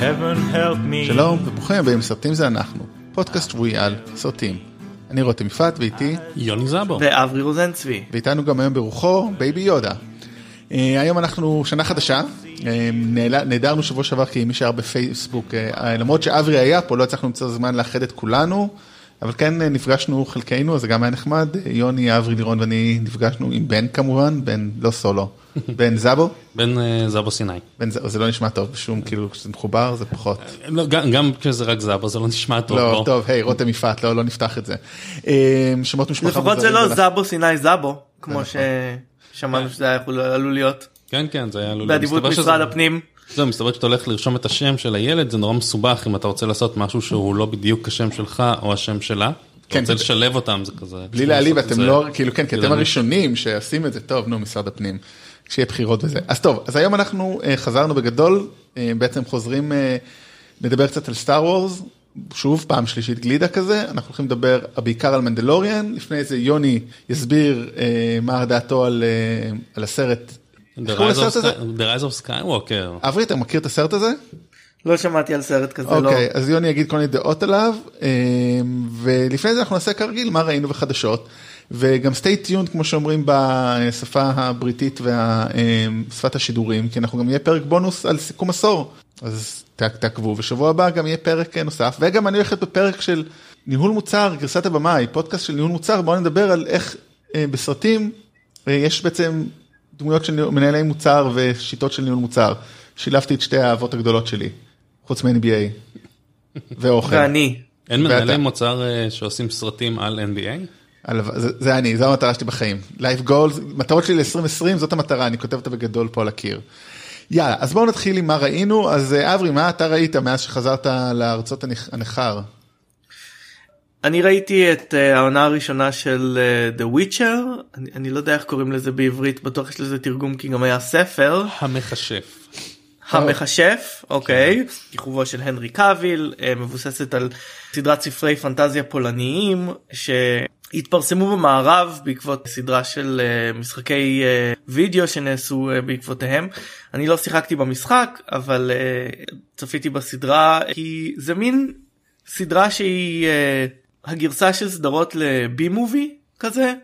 heaven help me. שלום וברוכים הבאים סרטים זה אנחנו, פודקאסט שבועי על סרטים. אני רותם יפעת ואיתי, יוני זאבו. ואברי רוזנצבי. ואיתנו גם היום ברוחו בייבי יודה. אה, היום אנחנו שנה חדשה, אה, נעדרנו שבוע שעבר כי מי שהיה בפייסבוק, אה, למרות שאברי היה פה לא הצלחנו למצוא זמן לאחד את כולנו, אבל כן אה, נפגשנו חלקנו, אז זה גם היה נחמד, אה, יוני, אברי, לירון ואני נפגשנו עם בן כמובן, בן לא סולו, בן זאבו, בן אה, זאבו סיני. בן זאבו, זה לא נשמע טוב, שום כאילו כשזה מחובר זה פחות. לא, גם- גם כשזה רק זאבו זה לא נשמע טוב. לא, בוא. טוב, היי, רותם יפעת, לא, לא נפתח את זה. אה, שמות משפחה לפחות זה לא ולכ- זאבו סיני זאבו, כמו נכון. ששמענו שזה היה יכול- עלול להיות. כן כן זה היה עלול. באדיבות מסתבר משרד הפנים. זהו מסתבר שאתה הולך לרשום את השם של הילד זה נורא מסובך אם אתה רוצה לעשות משהו שהוא לא בדיוק השם שלך או השם שלה. כן, רוצה לשלב אותם זה כזה. בלי להעליב, אתם. לא, כאילו, כן, כי אתם ידני. הראשונים שעושים את זה, טוב, נו, משרד הפנים, כשיהיה בחירות וזה. אז טוב, אז היום אנחנו אה, חזרנו בגדול, אה, בעצם חוזרים אה, לדבר קצת על סטאר וורס, שוב, פעם שלישית גלידה כזה, אנחנו הולכים לדבר בעיקר על מנדלוריאן, לפני זה יוני יסביר אה, מה דעתו אה, על הסרט. The Rise of לסרט הזה? Sky- The Rise of Skywalker. אברי, אתה מכיר את הסרט הזה? לא שמעתי על סרט כזה, לא. אוקיי, אז יוני יגיד כל מיני דעות עליו, אה, ולפני זה אנחנו נעשה כרגיל מה ראינו בחדשות, וגם stay tuned כמו שאומרים בשפה הבריטית ושפת השידורים, כי אנחנו גם יהיה פרק בונוס על סיכום עשור, אז תעקבו, ושבוע הבא גם יהיה פרק אה, נוסף, וגם אני הולכת בפרק של ניהול מוצר, גרסת הבמאי, פודקאסט של ניהול מוצר, בואו נדבר על איך אה, בסרטים אה, יש בעצם דמויות של מנהלי מוצר ושיטות של ניהול מוצר. שילבתי את שתי האהבות הגדולות שלי, חוץ מ-NBA ואוכל. ואני. אין מנהלי מוצר אה, שעושים סרטים על NBA? על- זה, זה אני, זו המטרה שלי בחיים. Life goals, מטרות שלי ל-2020, זאת המטרה, אני כותב אותה בגדול פה על הקיר. יאללה, אז בואו נתחיל עם מה ראינו. אז אה, אברי, מה אתה ראית מאז שחזרת לארצות הנכ- הנכר? אני ראיתי את אה, העונה הראשונה של אה, The Witcher, אני- אני לא יודע איך קוראים לזה בעברית, בטוח יש לזה תרגום כי גם היה ספר. המכשף. המכשף, אוקיי, כיכובו של הנרי קאביל, אה, מבוססת על סדרת ספרי פנטזיה פולניים שהתפרסמו במערב בעקבות סדרה של משחקי וידאו שנעשו בעקבותיהם. אני לא שיחקתי במשחק אבל צפיתי בסדרה כי זה מין סדרה שהיא אה, הגרסה של סדרות לבי מובי כזה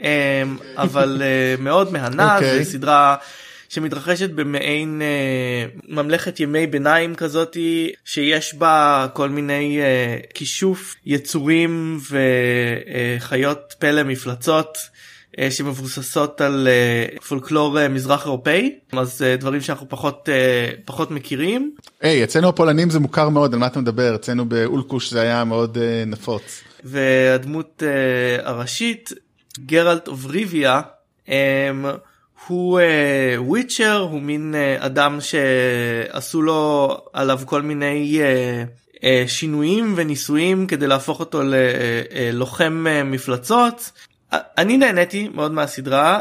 אה, אבל אה, מאוד מהנה אוקיי. זה סדרה שמתרחשת במעין אה, ממלכת ימי ביניים כזאתי שיש בה כל מיני אה, כישוף יצורים וחיות פלא מפלצות. אה, שמבוססות על אה, פולקלור אה, מזרח אירופאי אז דברים שאנחנו פחות פחות מכירים היי, אצלנו הפולנים זה מוכר מאוד, על מה אתה מדבר? אצלנו באולקוש זה היה מאוד נפוץ. והדמות הראשית גרלט אוף ריביה um, הוא וויצ'ר הוא מין אדם שעשו לו עליו כל מיני שינויים וניסויים כדי להפוך אותו ללוחם מפלצות. אני נהניתי מאוד מהסדרה.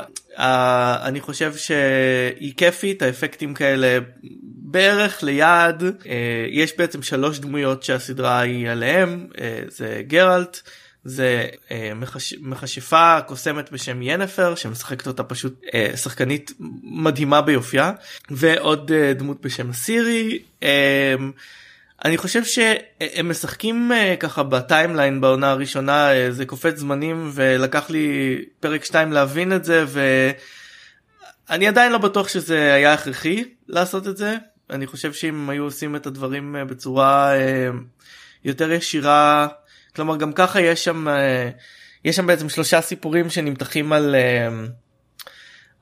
אני חושב שהיא כיפית האפקטים כאלה בערך ליד. uh, יש בעצם שלוש דמויות שהסדרה היא עליהם. uh, זה גרלט זה uh, מחש... מכשפה קוסמת בשם ינפר שמשחקת אותה פשוט uh, שחקנית מדהימה ביופייה ועוד uh, דמות בשם סירי. Uh, אני חושב שהם משחקים אה, ככה בטיימליין בעונה הראשונה אה, זה קופץ זמנים ולקח לי פרק 2 להבין את זה ואני עדיין לא בטוח שזה היה הכרחי לעשות את זה אני חושב שאם היו עושים את הדברים אה, בצורה יותר ישירה כלומר גם ככה יש שם יש שם בעצם שלושה סיפורים שנמתחים על.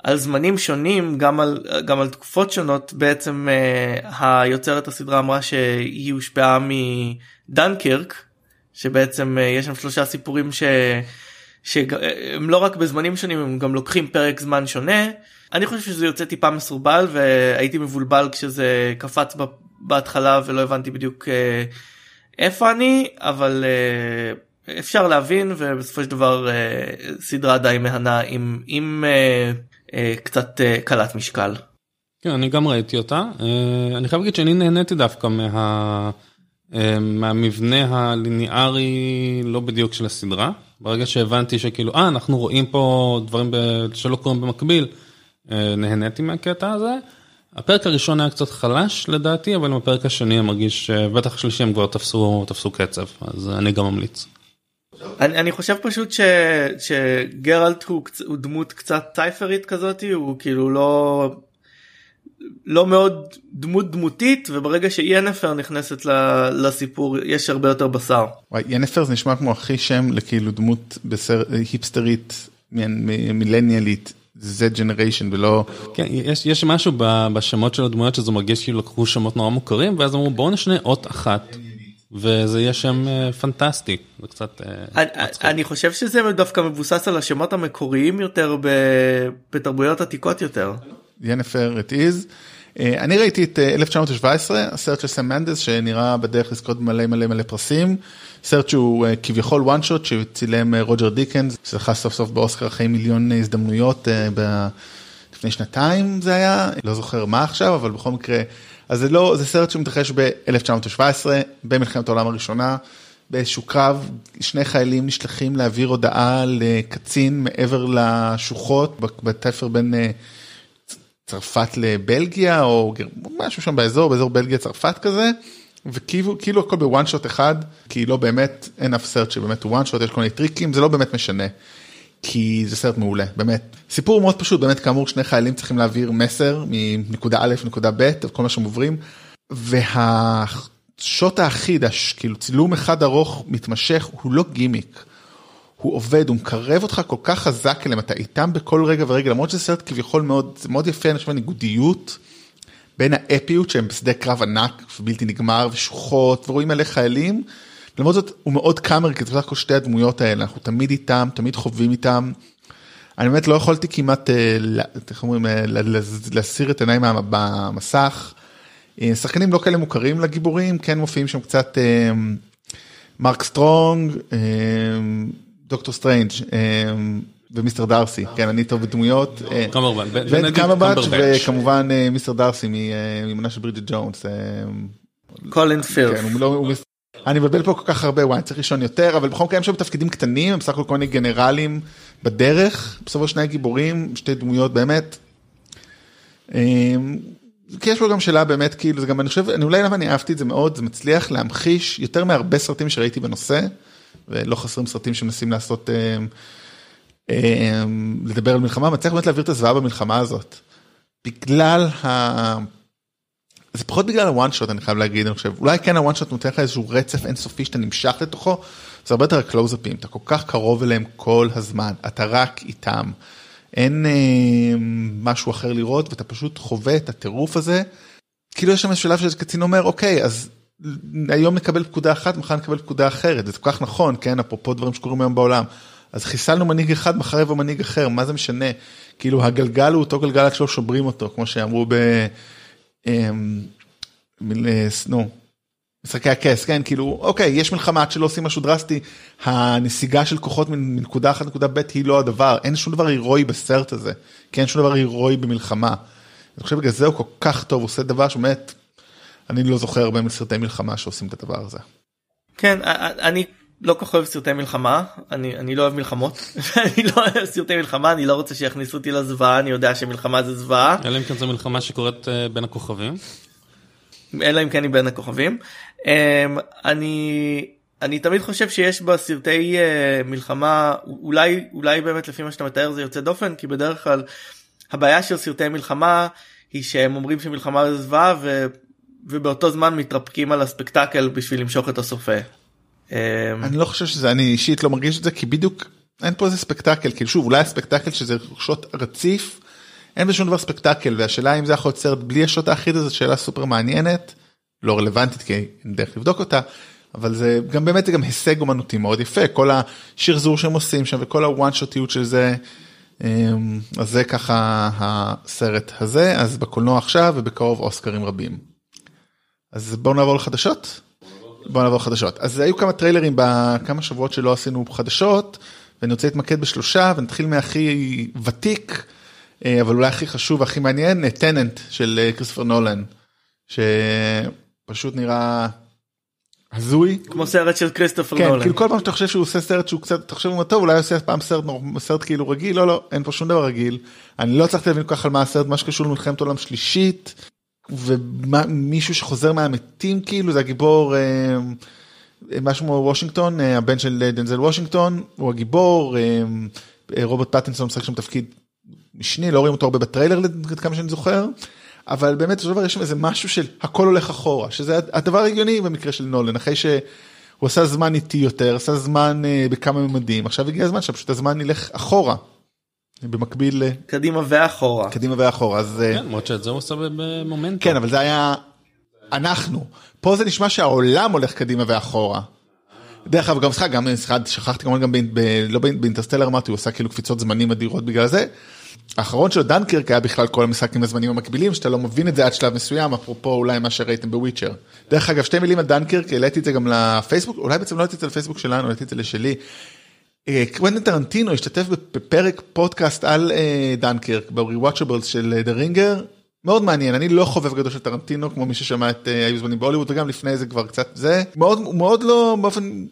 אה, על זמנים שונים גם על גם על תקופות שונות בעצם uh, היוצרת הסדרה אמרה שהיא הושפעה מדנקרק שבעצם uh, יש שם שלושה סיפורים ש... שהם לא רק בזמנים שונים הם גם לוקחים פרק זמן שונה. אני חושב שזה יוצא טיפה מסורבל והייתי מבולבל כשזה קפץ בהתחלה ולא הבנתי בדיוק איפה אני אבל אפשר להבין ובסופו של דבר סדרה די מהנה uh, אה, קצת אה, קלת משקל. כן, אני גם ראיתי אותה. אה, אני חייב להגיד שאני נהניתי דווקא מה... אה, מהמבנה הליניארי לא בדיוק של הסדרה. ברגע שהבנתי שכאילו, אה, אנחנו רואים פה דברים ב... שלא קורים במקביל, אה, נהניתי מהקטע הזה. הפרק הראשון היה קצת חלש לדעתי, אבל עם הפרק השני אני מרגיש, בטח השלישי הם כבר תפסו, תפסו קצב, אז אני גם ממליץ. אני, אני חושב פשוט ש, שגרלט הוא, הוא דמות קצת טייפרית כזאת, הוא כאילו לא לא מאוד דמות דמותית וברגע שינפר נכנסת לסיפור יש הרבה יותר בשר. וואי, ינפר זה נשמע כמו הכי שם לכאילו דמות בסר... היפסטרית מילניאלית. זה ג'נריישן ולא כן יש יש משהו בשמות של הדמויות שזה מרגיש כאילו לקחו שמות נורא מוכרים ואז אמרו בואו נשנה אות אחת וזה יהיה שם אה, פנטסטי זה קצת אה, אני, אני חושב שזה דווקא מבוסס על השמות המקוריים יותר בתרבויות עתיקות יותר. ינפר את איז. אני ראיתי את 1917 אה, הסרט של סם מנדס שנראה בדרך לזכות מלא מלא מלא פרסים. סרט שהוא אה, כביכול וואן שוט שצילם אה, רוג'ר דיקנס שזכה סוף סוף באוסקר אחרי מיליון הזדמנויות ב... לפני שנתיים זה היה לא זוכר מה עכשיו אבל בכל מקרה אז זה לא זה סרט שמתרחש ב-1917 במלחמת העולם הראשונה. באיזשהו קרב שני חיילים נשלחים להעביר הודעה לקצין מעבר לשוחות בתפר בין צרפת לבלגיה או משהו שם באזור באזור בלגיה צרפת כזה. וכאילו כאילו הכל ב one shot אחד כי לא באמת אין אף סרט שבאמת הוא one shot יש כל מיני טריקים זה לא באמת משנה. כי זה סרט מעולה באמת סיפור מאוד פשוט באמת כאמור שני חיילים צריכים להעביר מסר מנקודה א' לנקודה ב' כל מה שהם עוברים. והשוט האחיד כאילו צילום אחד ארוך מתמשך הוא לא גימיק. הוא עובד, הוא מקרב אותך כל כך חזק אליהם, אתה איתם בכל רגע ורגע, למרות שזה סרט כביכול מאוד, זה מאוד יפה, אני חושב, הניגודיות בין האפיות שהם בשדה קרב ענק ובלתי נגמר ושוחות ורואים מלא חיילים, למרות זאת הוא מאוד קאמר, כי זה בסך הכל שתי הדמויות האלה, אנחנו תמיד איתם, תמיד חווים איתם. אני באמת לא יכולתי כמעט, אה, איך אומרים, אה, להסיר את עיניי מהמסך. אה, שחקנים לא כאלה מוכרים לגיבורים, כן מופיעים שם קצת מרק סטרונג, דוקטור סטרנג' ומיסטר דארסי, כן אני טוב בדמויות, קמברבץ' וכמובן אה, מיסטר דארסי ממנה של ברידג'ט ג'ונס. קולין פירף. אני מבלבל פה כל כך הרבה וואי צריך לישון יותר אבל בכל מקרה הם שם תפקידים קטנים הם בסך הכל כל מיני גנרלים בדרך בסופו שני גיבורים שתי דמויות באמת. אמ, כי יש פה גם שאלה באמת כאילו זה גם אני חושב אני אולי למה אני אהבתי את זה מאוד זה מצליח להמחיש יותר מהרבה סרטים שראיתי בנושא. ולא חסרים סרטים שמנסים לעשות, אה, אה, לדבר על מלחמה, מצליח באמת להעביר את הזוועה במלחמה הזאת. בגלל ה... זה פחות בגלל הוואן שוט אני חייב להגיד, אני חושב, אולי כן הוואן שוט נותן לך איזשהו רצף אינסופי שאתה נמשך לתוכו, זה הרבה יותר הקלוזאפים, אתה כל כך קרוב אליהם כל הזמן, אתה רק איתם. אין אה, משהו אחר לראות ואתה פשוט חווה את הטירוף הזה. כאילו יש שם שלב שזה קצין אומר אוקיי אז היום נקבל פקודה אחת מחר נקבל פקודה אחרת. זה כל כך נכון כן? אפרופו דברים שקורים היום בעולם. אז חיסלנו מנהיג אחד מחר יבוא מנהיג אחר מה זה משנה? כאילו הגלגל הוא אותו גלגל עד שלא שוברים אותו כמו שאמרו ב... אמ, נו. משחקי הכס כן כאילו אוקיי יש מלחמה עד שלא עושים משהו דרסטי הנסיגה של כוחות מנקודה אחת נקודה ב' היא לא הדבר אין שום דבר הירואי בסרט הזה כן שום דבר הירואי במלחמה. אני חושב בגלל זה הוא כל כך טוב עושה דבר שבאמת אני לא זוכר הרבה מסרטי מלחמה שעושים את הדבר הזה. כן אני לא כל כך אוהב סרטי מלחמה אני אני לא אוהב מלחמות אני לא אוהב סרטי מלחמה אני לא רוצה שיכניסו אותי לזוועה אני יודע שמלחמה זה זוועה. אלא אם כן זו מלחמה שקורית אה, בין הכוכבים. אלא אם כן היא בין הכוכבים. אמ, אני אני תמיד חושב שיש בסרטי אה, מלחמה אולי אולי באמת לפי מה שאתה מתאר זה יוצא דופן כי בדרך כלל הבעיה של סרטי מלחמה היא שהם אומרים שמלחמה זה זוועה ובאותו זמן מתרפקים על הספקטקל בשביל למשוך את הסופה. אמ, אני לא חושב שזה אני אישית לא מרגיש את זה כי בדיוק אין פה איזה ספקטקל כאילו שוב אולי הספקטקל שזה שוט רציף אין בשום דבר ספקטקל והשאלה אם זה יכול להיות סרט בלי השוט האחיד הזה שאלה סופר מעניינת לא רלוונטית כי אין דרך לבדוק אותה אבל זה גם באמת זה גם הישג אומנותי מאוד יפה כל השחזור שהם עושים שם וכל הוואן שוטיות של זה. אמ, אז זה ככה הסרט הזה אז בקולנוע עכשיו ובקרוב אוסקרים רבים. אז בואו נעבור לחדשות. בואו נעבור לחדשות. אז היו כמה טריילרים בכמה שבועות שלא עשינו חדשות, ואני רוצה להתמקד בשלושה, ונתחיל מהכי ותיק, אה, אבל אולי הכי חשוב והכי מעניין, טננט של כריספר נולן, שפשוט נראה הזוי. כמו סרט של כריסטופר כן, נולן. כאילו כל פעם שאתה חושב שהוא עושה סרט שהוא קצת, אתה חושב הוא טוב, אולי עושה פעם סרט, סרט כאילו רגיל, לא, לא, אין פה שום דבר רגיל. אני לא הצלחתי להבין כל כך על מה הסרט, מה שקשור למלחמת עולם שלישית, ומישהו שחוזר מהמתים כאילו, זה הגיבור, אה, משהו כמו וושינגטון, אה, הבן של אה, דנזל וושינגטון, הוא הגיבור, אה, אה, רוברט פטינסון משחק שם תפקיד משני, לא רואים אותו הרבה בטריילר כמה שאני זוכר. אבל באמת של דבר יש שם איזה משהו של הכל הולך אחורה שזה הדבר ההגיוני במקרה של נולן אחרי שהוא עשה זמן איטי יותר עשה זמן אה, בכמה ממדים עכשיו הגיע הזמן שפשוט הזמן ילך אחורה. במקביל אה, קדימה ואחורה. קדימה ואחורה אז אה, כן, למרות שאת זה הוא עושה במומנטום. כן אבל זה היה אנחנו פה זה נשמע שהעולם הולך קדימה ואחורה. דרך אגב גם סליחה גם סליחה שכחתי כמובן גם ב, ב, לא באינ- באינטרסטלר אמרתי הוא עשה כאילו קפיצות זמנים אדירות בגלל זה. האחרון שלו דנקירק היה בכלל כל המשחק עם הזמנים המקבילים שאתה לא מבין את זה עד שלב מסוים אפרופו אולי מה שראיתם בוויצ'ר. דרך אגב שתי מילים על דנקירק העליתי את זה גם לפייסבוק אולי בעצם לא העליתי את זה לפייסבוק שלנו העליתי את זה לשלי. אה, קוונטין טרנטינו השתתף בפרק פודקאסט על אה, דנקירק ב-rewatchables של The Ringer. מאוד מעניין אני לא חובב גדול של טרנטינו כמו מי ששמע את אה, היו זמנים בהוליווד וגם לפני זה כבר קצת זה מאוד מאוד לא באופן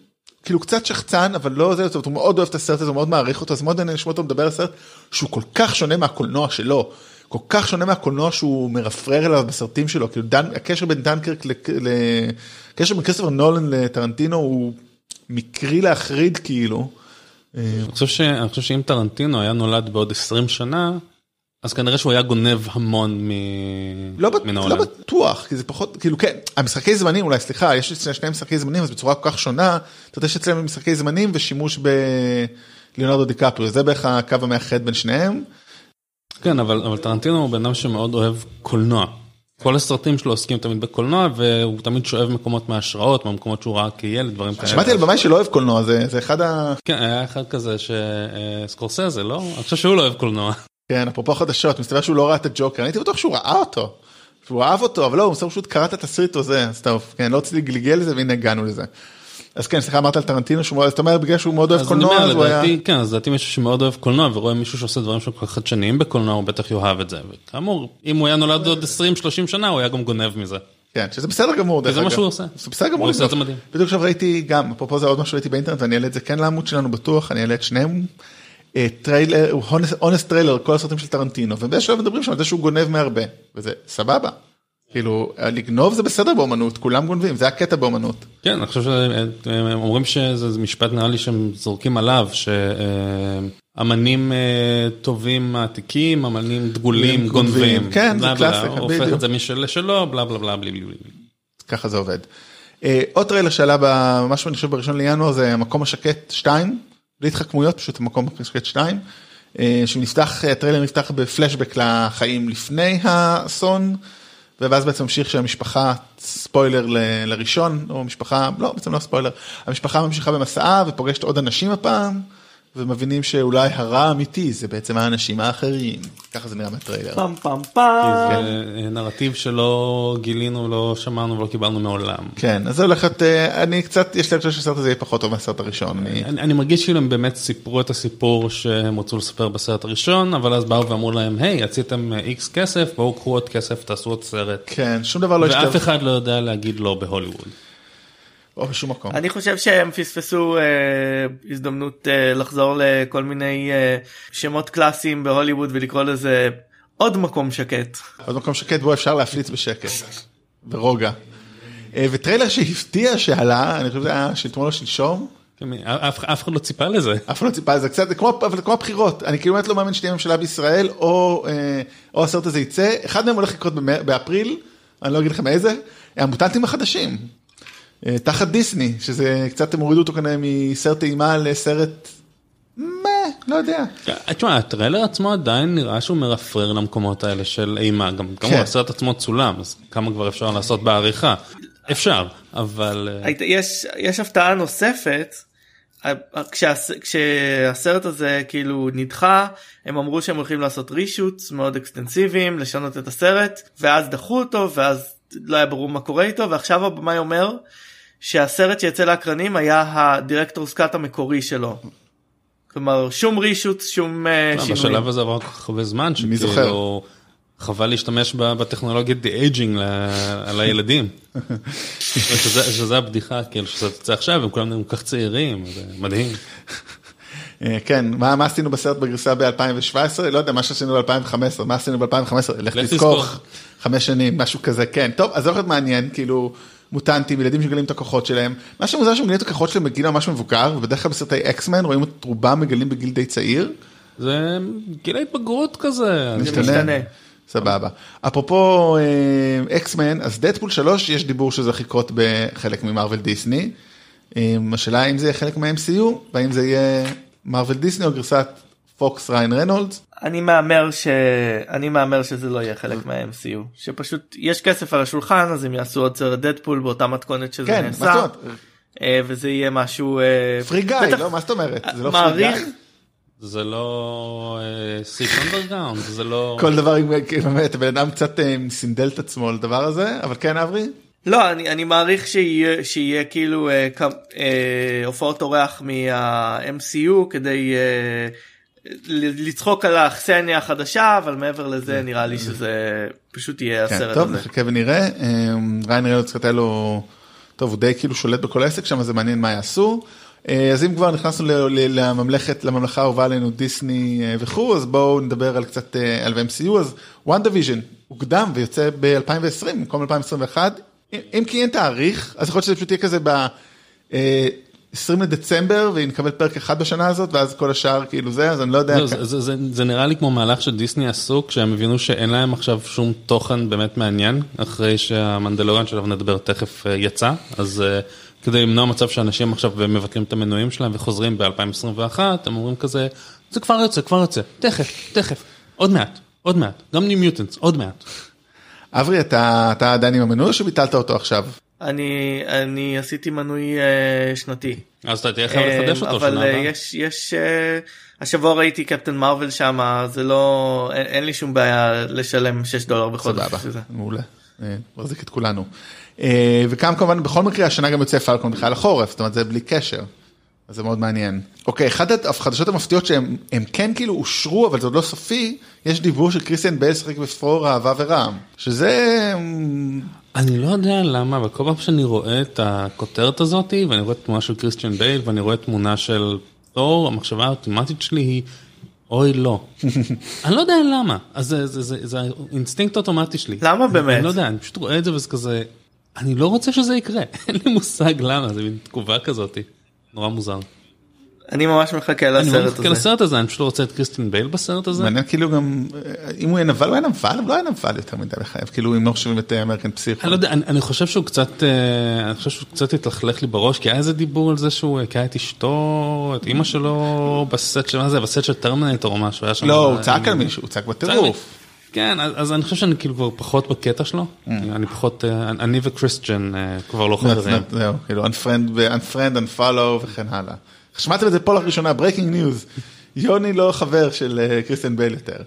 כאילו קצת שחצן אבל לא זה הוא מאוד אוהב את הסרט הזה מאוד מעריך אותו אז מאוד מעניין לשמוע אותו מדבר על סרט שהוא כל כך שונה מהקולנוע שלו. כל כך שונה מהקולנוע שהוא מרפרר אליו בסרטים שלו כאילו דן, הקשר בין דנקרק לקשר בין כריסטופר נולן לטרנטינו הוא מקרי להחריד כאילו. אני חושב שאם טרנטינו היה נולד בעוד 20 שנה, אז כנראה שהוא היה גונב המון מ... לא, מן לא העולם. בטוח כי זה פחות כאילו כן המשחקי זמנים אולי סליחה יש אצלנו שני משחקי זמנים אז בצורה כל כך שונה אתה יודע שאצלנו משחקי זמנים ושימוש בליאונרדו דיקפריו זה בערך הקו המאחד בין שניהם. כן, אבל, אבל טרנטינו הוא בן אדם שמאוד אוהב קולנוע. כל הסרטים שלו עוסקים תמיד בקולנוע, והוא תמיד שואב מקומות מהשראות, מהמקומות שהוא ראה כילד, דברים כאלה. שמעתי על במאי שלא אוהב קולנוע זה אחד ה... כן, היה אחד כזה שסקורסזה, לא? אני חושב שהוא לא אוהב קולנוע. כן אפרופו חדשות מסתבר שהוא לא ראה את הג'וקר אני הייתי בטוח שהוא ראה אותו. שהוא אהב אותו אבל לא הוא פשוט קרא את התסריט או זה אז טוב כן לא רציתי לגלגל לזה והנה הגענו לזה. אז כן סליחה אמרת על טרנטינו שהוא מאוד אז אתה אומר בגלל שהוא מאוד אוהב קולנוע אז הוא היה. כן, אז לדעתי מישהו שמאוד אוהב קולנוע ורואה מישהו שעושה דברים שהם כל כך חדשניים בקולנוע, הוא בטח יאהב את זה. וכאמור, אם הוא היה נולד עוד 20-30 שנה, הוא היה גם גונב מזה. כן, שזה בסדר גמור דרך זה מה אגב. שהוא עושה. זה בסדר גמור. הוא עושה את זה. מדהים. בדיוק עכשיו ראיתי גם, אפרופו זה עוד משהו ראיתי באינטרנט ואני אעלה את זה כן לעמוד שלנו בטוח, אני אעלה את שניהם. אה, טריילר, honest trailer, כל הסרטים של טרנטינו, ובאיזשהו מדברים שם על זה שהוא גונב מהרבה, וזה סבבה. כאילו, לגנוב זה בסדר באומנות, כולם גונבים, זה הקטע באומנות. כן, אני חושב שהם אומרים שזה זה משפט נראה לי שהם זורקים עליו, שאמנים טובים מעתיקים, אמנים דגולים גונבים. כן, זה קלאסיקה, הופך בדיוק. את זה משל לשלו, בלה בלה בלה בלי בלי בלי. ככה זה עובד. אה, עוד טריילר שעלה ממש אני חושב בראשון לינואר זה המקום השקט 2, בלי התחכמויות פשוט המקום השקט 2, אה, שנפתח, הטריילר נפתח בפלשבק לחיים לפני האסון, ואז בעצם ממשיך שהמשפחה, ספוילר ל- לראשון, או משפחה, לא בעצם לא ספוילר, המשפחה ממשיכה במסעה ופוגשת עוד אנשים הפעם, ומבינים שאולי הרע האמיתי זה בעצם האנשים האחרים, ככה זה נראה מהטריילר. פעם פעם פעם. זה נרטיב שלא גילינו, לא שמענו ולא קיבלנו מעולם. כן, אז זה הולך להיות, אה, אני קצת, יש לי הרגשה שהסרט הזה יהיה פחות טוב מהסרט הראשון. אני- אני, אני מרגיש כאילו הם באמת סיפרו את הסיפור שהם רצו לספר בסרט הראשון, אבל אז באו ואמרו להם, היי, עשיתם איקס כסף, בואו קחו עוד כסף, תעשו עוד סרט. כן, שום דבר לא ואף השתנה, אחד לא יודע להגיד לא בהוליווד. או בשום מקום. אני חושב שהם פספסו אה, הזדמנות אה, לחזור לכל מיני אה, שמות קלאסיים בהוליווד ולקרוא לזה עוד מקום שקט. עוד מקום שקט בו אפשר להפליץ בשקט, ברוגע. אה, וטריילר שהפתיע שעלה, אני חושב שזה היה של אתמול או שלשום, כן, אף, אף אחד לא ציפה לזה. אף אחד לא ציפה לזה, קצת, זה כמו, אבל זה כמו הבחירות, אני כאילו באמת לא מאמין שתהיה ממשלה בישראל, או, אה, או הסרט הזה יצא, אחד מהם הולך לקרות באפריל, אני לא אגיד לכם איזה, המוטנטים החדשים, תחת דיסני, שזה קצת הם הורידו אותו כנראה מסרט אימה לסרט, מה, לא יודע. תשמע, הטריילר עצמו עדיין נראה שהוא מרפרר למקומות האלה של אימה, גם כמובן. הסרט עצמו צולם, אז כמה כבר אפשר לעשות בעריכה. אפשר, אבל... אה, יש יש הפתעה נוספת. אה, כשהס- כשהסרט הזה כאילו נדחה הם אמרו שהם הולכים לעשות reshoots מאוד אקסטנסיביים לשנות את הסרט ואז דחו אותו ואז לא היה ברור מה קורה איתו ועכשיו הבמאי אומר שהסרט שיצא לאקרנים היה ה director's cut המקורי שלו. כלומר שום reshoots שום אה, לא, שינוי. בשלב הזה עבר כל כך הרבה זמן, שכאילו חבל להשתמש ב- בטכנולוגיית de-aging ל- על הילדים. שזה, הבדיחה כאילו שזה יוצא עכשיו הם כולם נראים כל כך צעירים זה מדהים. אה, כן, מה, מה עשינו בסרט בגרסה ב-2017? לא יודע, מה שעשינו ב-2015, מה עשינו ב-2015? לך תזכור. חמש שנים, משהו כזה, כן. טוב, אז זה הולך להיות מעניין, כאילו, מוטנטים, ילדים שמגלים את הכוחות שלהם. מה שמוזר שהם מגלים את הכוחות שלהם בגיל ממש מבוגר, ובדרך כלל בסרטי אקסמן רואים את רובם מגלים בגיל די צעיר. זה גיל ההתבגרות כזה. משתנה. סבבה. אפרופו אה, אקסמן, אז דדפול 3 יש דיבור שזה לקרות בחלק ממארוול דיסני. אה, השאלה האם זה יהיה חלק מה-MCU, והאם זה יהיה מארוול דיסני או גרסת פוקס ריין רנולדס. אני מהמר ש... אני מהמר שזה לא יהיה חלק מה-MCU שפשוט יש כסף על השולחן אז הם יעשו עוד סרט דדפול באותה מתכונת שזה כן, נעשה אומרת? אה, וזה יהיה משהו אה, פרי גיא, בטח- לא? מה זאת אומרת? זה לא פרי מעריך? זה לא סיק אנדרגאונד זה לא כל דבר, עם- באמת, הבן אדם קצת אה, סינדל את עצמו לדבר הזה, אבל כן אברי? לא אני אני מעריך שיהיה שיהיה כאילו אה, אה, הופעות אורח מה-MCU כדי אה, לצחוק על האכסניה החדשה אבל מעבר לזה נראה לי שזה פשוט יהיה כן, הסרט טוב, הזה. נחכה ונראה. אה, ריין קצת היה לו, טוב, הוא די כאילו שולט בכל העסק שם, זה מעניין מה יעשו. אה, אז אם כבר נכנסנו לממלכת, לממלכה האהובה עלינו, דיסני אה, וכו', אז בואו נדבר על קצת אה, על MCU, אז WandaVision הוקדם ויוצא ב-2020 במקום 2021, אם- כי אין תאריך, אז יכול להיות שזה פשוט יהיה כזה ב... 20 לדצמבר ונקבל פרק אחד בשנה הזאת ואז כל השאר כאילו זה אז אני לא יודע. לא, זה, זה, זה, זה נראה לי כמו מהלך שדיסני עשו כשהם הבינו שאין להם עכשיו שום תוכן באמת מעניין אחרי שהמנדלוריאן שלו נדבר תכף אה, יצא אז אה, כדי למנוע מצב שאנשים עכשיו מבטלים את המנויים שלהם וחוזרים ב-2021 הם אומרים כזה זה כבר יוצא כבר יוצא תכף תכף עוד מעט עוד מעט גם ניו מיוטנס עוד מעט. אברי אתה אתה עדיין עם המנוי או שביטלת אותו עכשיו? אני אני עשיתי מנוי אה, שנתי. אז אתה תהיה חייב לחדש אותו אבל שנה אה, הבאה. יש יש אה, השבוע ראיתי קפטן מרוויל שם זה לא אין, אין לי שום בעיה לשלם 6 דולר בחודש. סבבה. מעולה, אה, מחזיק את כולנו. אה, וגם כמובן בכל מקרה השנה גם יוצא פלקון בכלל לחורף, זאת אומרת זה בלי קשר. אז זה מאוד מעניין. אוקיי, אחת החדשות המפתיעות שהם הם כן כאילו אושרו אבל זה עוד לא סופי, יש דיבור של קריסטיאן בייל שחק בפרור אהבה ורעם, שזה אני לא יודע למה, אבל כל פעם שאני רואה את הכותרת הזאתי, ואני רואה תמונה של קריסטיאן בייל, ואני רואה תמונה של תור, המחשבה האוטומטית שלי היא, אוי לא. אני לא יודע למה, אז זה, זה, זה, זה האינסטינקט האוטומטי שלי. למה באמת? אני לא יודע, אני פשוט רואה את זה וזה כזה, אני לא רוצה שזה יקרה, אין לי מושג למה, זה מין תגובה כזאתי, נורא מוזר. אני ממש מחכה אני מאוד לסרט מחכה הזה. לסרט הזה, אני פשוט לא רוצה את קריסטיאן בייל בסרט הזה. מעניין כאילו גם, אה, אם הוא יהיה נבל, הוא היה נבל, אבל לא היה נבל יותר מדי בחייו, כאילו אם לא חושבים את אמריקן פסיכו. אני לא יודע, אני, אני חושב שהוא קצת, אה, אני חושב שהוא קצת התלכלך לי בראש, כי היה איזה דיבור על זה שהוא הכה את אשתו, את אימא שלו בסט של, מה זה, בסט של טרמינטור או משהו, היה שם... לא, הוא צעק על מישהו, הוא צעק בטירוף. כן, אז, אני חושב שאני כאילו כבר פחות בקטע שלו, אני פחות, אה, אני וקריסטיאן אה, כבר לא חברים. זהו, כאילו unfriend unfollow וכן הלאה. שמעתם את זה פה לראשונה, breaking news. יוני לא חבר של אה, קריסטיאן בייל יותר.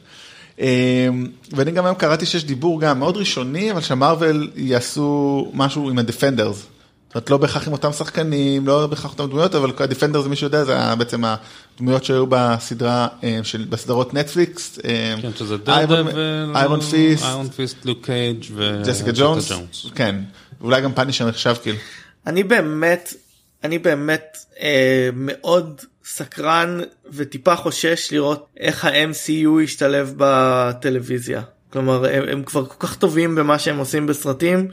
אה, ואני גם היום קראתי שיש דיבור גם מאוד ראשוני, אבל שמרוויל יעשו משהו עם הדפנדרס. זאת אומרת, לא בהכרח עם אותם שחקנים, לא בהכרח אותם דמויות, אבל הדפנדרס, מי שיודע, זה בעצם הדמויות שהיו בסדרה, אה, של, בסדרות נטפליקס. אה, כן, שזה דרדבל, איירון פיסט, איירון פיסט, לוק קייג' ו... ג'סיקה ג'ונס, כן, אולי גם פאנישר נחשב כאילו. אני באמת אני באמת אה, מאוד סקרן וטיפה חושש לראות איך ה-MCU ישתלב בטלוויזיה. כלומר הם, הם כבר כל כך טובים במה שהם עושים בסרטים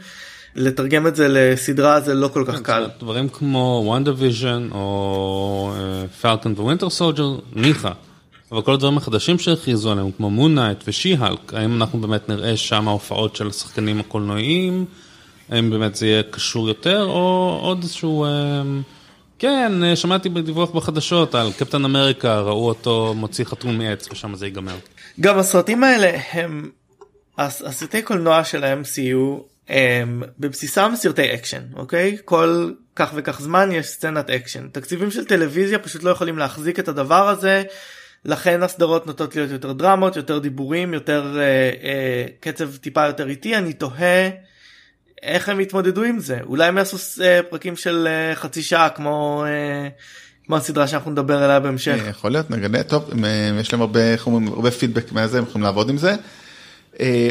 לתרגם את זה לסדרה זה לא כל כך קל. דברים כמו וונדה ויז'ן או פלקון ווינטר סולג'ר, ניחא. אבל כל הדברים החדשים שהכריזו עליהם, כמו מון נייט ושי-האלק, האם אנחנו באמת נראה שם ההופעות של השחקנים הקולנועיים? האם באמת זה יהיה קשור יותר, או עוד איזשהו... אה, כן, אה, שמעתי בדיווח בחדשות על קפטן אמריקה, ראו אותו מוציא חתול מעץ ושם זה ייגמר. גם הסרטים האלה הם הס- הסרטי קולנוע של ה-MCU הם בבסיסם סרטי אקשן אוקיי? כל כך וכך זמן יש סצנת אקשן. תקציבים של טלוויזיה פשוט לא יכולים להחזיק את הדבר הזה לכן הסדרות נוטות להיות יותר דרמות יותר דיבורים יותר אה, אה, קצב טיפה יותר איטי. אני תוהה איך הם יתמודדו עם זה אולי הם יעשו אה, פרקים של אה, חצי שעה כמו אה, כמו הסדרה שאנחנו נדבר עליה בהמשך. יכול להיות, נגלה, טוב, יש להם הרבה, איך אומרים, הרבה פידבק מהזה, הם יכולים לעבוד עם זה.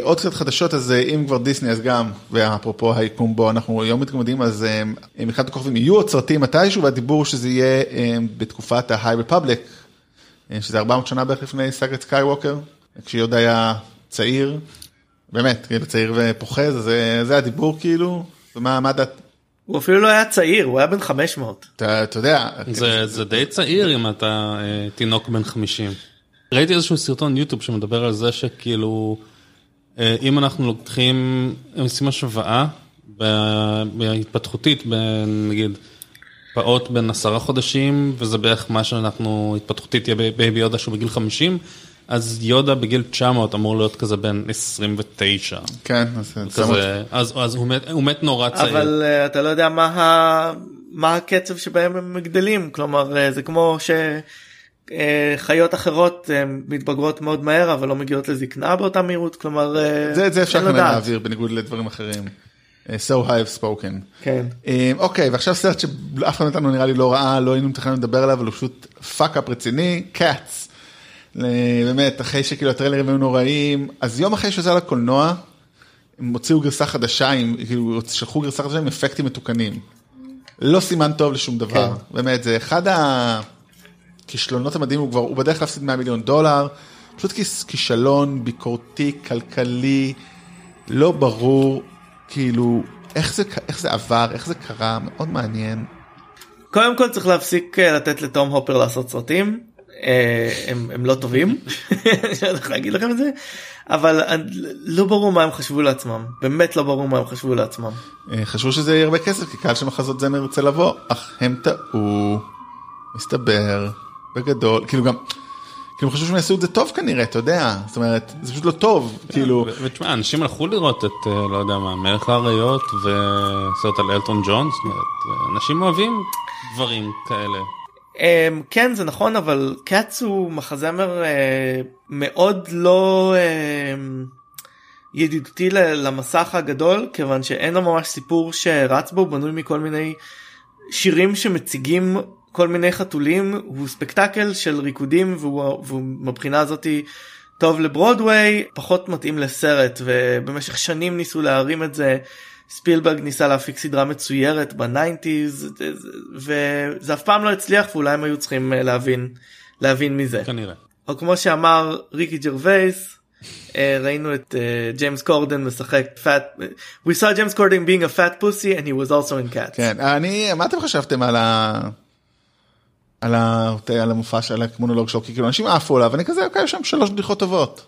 עוד קצת חדשות, אז אם כבר דיסני, אז גם, ואפרופו היקום בו אנחנו היום מתמודדים, אז מלחמת הכוכבים יהיו עוד סרטים מתישהו, והדיבור שזה יהיה בתקופת Republic, אה, שזה 400 שנה בערך לפני סאגת סקייווקר, כשיודה היה צעיר, באמת, כאילו צעיר ופוחז, אז אה, זה הדיבור כאילו, ומה מה דעת, הוא אפילו לא היה צעיר, הוא היה בן 500. אתה אתה יודע, זה, זה די צעיר אם אתה אה, תינוק בן 50. ראיתי איזשהו סרטון יוטיוב שמדבר על זה שכאילו, אה, אם אנחנו לוקחים, הם עושים השוואה ב- בהתפתחותית בין נגיד פעוט בן עשרה חודשים, וזה בערך מה שאנחנו, התפתחותית יהיה בייבי יודה שהוא בגיל 50, אז יודה בגיל 900 אמור להיות כזה בן 29. כן, אז כזה, אז, אז הוא, מת, הוא מת נורא צעיר. אבל uh, אתה לא יודע מה, ה... מה הקצב שבהם הם גדלים, כלומר uh, זה כמו שחיות אחרות uh, מתבגרות מאוד מהר אבל לא מגיעות לזקנה באותה מהירות, כלומר uh, זה, זה אפשר כנראה לדעת. להעביר בניגוד לדברים אחרים. Uh, So I've spoken. כן. אה, אוקיי, ועכשיו סרט שאף אחד מאיתנו נראה לי לא ראה, לא היינו מתכננים לדבר עליו, אבל הוא פשוט fuck-up רציני, קאטס. באמת, אחרי שכאילו הטריילרים היו נוראים, אז יום אחרי שזה עלה לקולנוע, הם הוציאו גרסה חדשה, עם, כאילו שלחו גרסה חדשה עם אפקטים מתוקנים. לא סימן טוב לשום דבר, כן. באמת, זה אחד הכישלונות המדהים, הוא כבר, הוא בדרך להפסיד 100 מיליון דולר, פשוט כישלון ביקורתי, כלכלי, לא ברור, כאילו, איך זה, איך זה עבר, איך זה קרה, מאוד מעניין. קודם כל צריך להפסיק אה, לתת לתום הופר לעשות סרטים. אה, הם, הם לא טובים, אני לא יודע איך להגיד לכם את זה, אבל לא ברור מה הם חשבו לעצמם, באמת לא ברור מה הם חשבו לעצמם. אה, חשבו שזה יהיה הרבה כסף, כי קהל של מחזות זמר ירצה לבוא, אך הם טעו, מסתבר, בגדול, כאילו גם, כאילו חשבו שהם יעשו את זה טוב כנראה, אתה יודע, זאת אומרת, זה פשוט לא טוב, כאילו, ו- ותשמע, אנשים הלכו לראות את, אה, לא יודע מה, מלך האריות וסרט על אלטון אומרת, אנשים אוהבים דברים כאלה. Um, כן זה נכון אבל קאץ הוא מחזמר uh, מאוד לא uh, ידידותי למסך הגדול כיוון שאין לו ממש סיפור שרץ בו בנוי מכל מיני שירים שמציגים כל מיני חתולים הוא ספקטקל של ריקודים והוא, והוא מבחינה הזאתי טוב לברודוויי פחות מתאים לסרט ובמשך שנים ניסו להרים את זה. ספילברג ניסה להפיק סדרה מצוירת ב nineties וזה אף פעם לא הצליח ואולי הם היו צריכים אה, להבין להבין מזה. כנראה. או כמו שאמר ריקי ג'רווייס אה, ראינו את אה, ג'יימס קורדן משחק fat we saw James Corden being a fat pussy and he was also in cats. כן, אני, מה אתם חשבתם על ה... על, ה... על המופע של המונולוג שלו, כי כאילו אנשים עפו עליו, אני כזה, אוקיי, יש שם שלוש בדיחות טובות.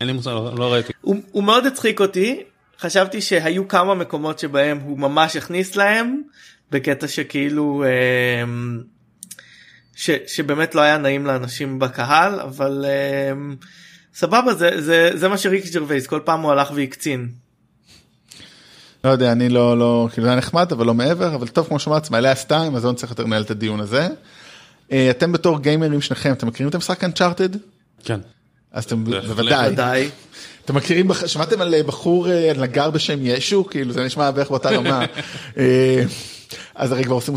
אין לי מושג, לא, לא ראיתי. הוא, הוא מאוד הצחיק אותי חשבתי שהיו כמה מקומות שבהם הוא ממש הכניס להם בקטע שכאילו אה, ש, שבאמת לא היה נעים לאנשים בקהל אבל אה, סבבה זה זה זה מה שריקי ג'רווייס כל פעם הוא הלך והקצין. לא יודע, אני לא, לא, כאילו זה היה נחמד, אבל לא מעבר, אבל טוב, כמו שאמרת, מעלה הסטיים, אז לא נצטרך יותר לנהל את הדיון הזה. אה, אתם בתור גיימרים שניכם, אתם מכירים את המשחק אנצ'ארטד? כן. אז אתם. בוודאי. אתם מכירים, שמעתם על אה, בחור אה, נגר בשם ישו? כאילו זה נשמע בערך באותה רמה. אה, אז הרי כבר עושים...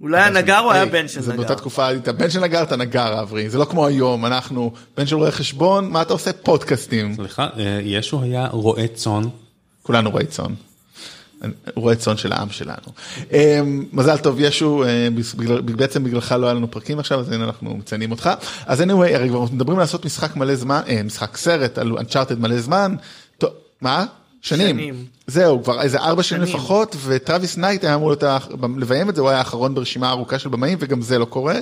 אולי הנגר הוא היה בן של זה נגר. באותה תקופה, אתה בן של נגר, אתה נגר אברי, זה לא כמו היום, אנחנו בן של רואה חשבון, מה אתה עושה? פודקאסטים. סליחה, ישו היה רועה צאן. כולנו רועי צאן. רועי צאן של העם שלנו. אה, מזל טוב ישו, אה, בעצם בגללך לא היה לנו פרקים עכשיו, אז הנה אנחנו מציינים אותך. אז anyway, הרי כבר מדברים לעשות משחק מלא זמן, אה, משחק סרט על אנצ'ארטד מלא זמן. טוב, מה? שנים. שנים. זהו, כבר איזה ארבע שנים שנים. לפחות, וטרוויס נייט היה אמור לביים את זה, הוא היה האחרון ברשימה ארוכה של במאים, וגם זה לא קורה.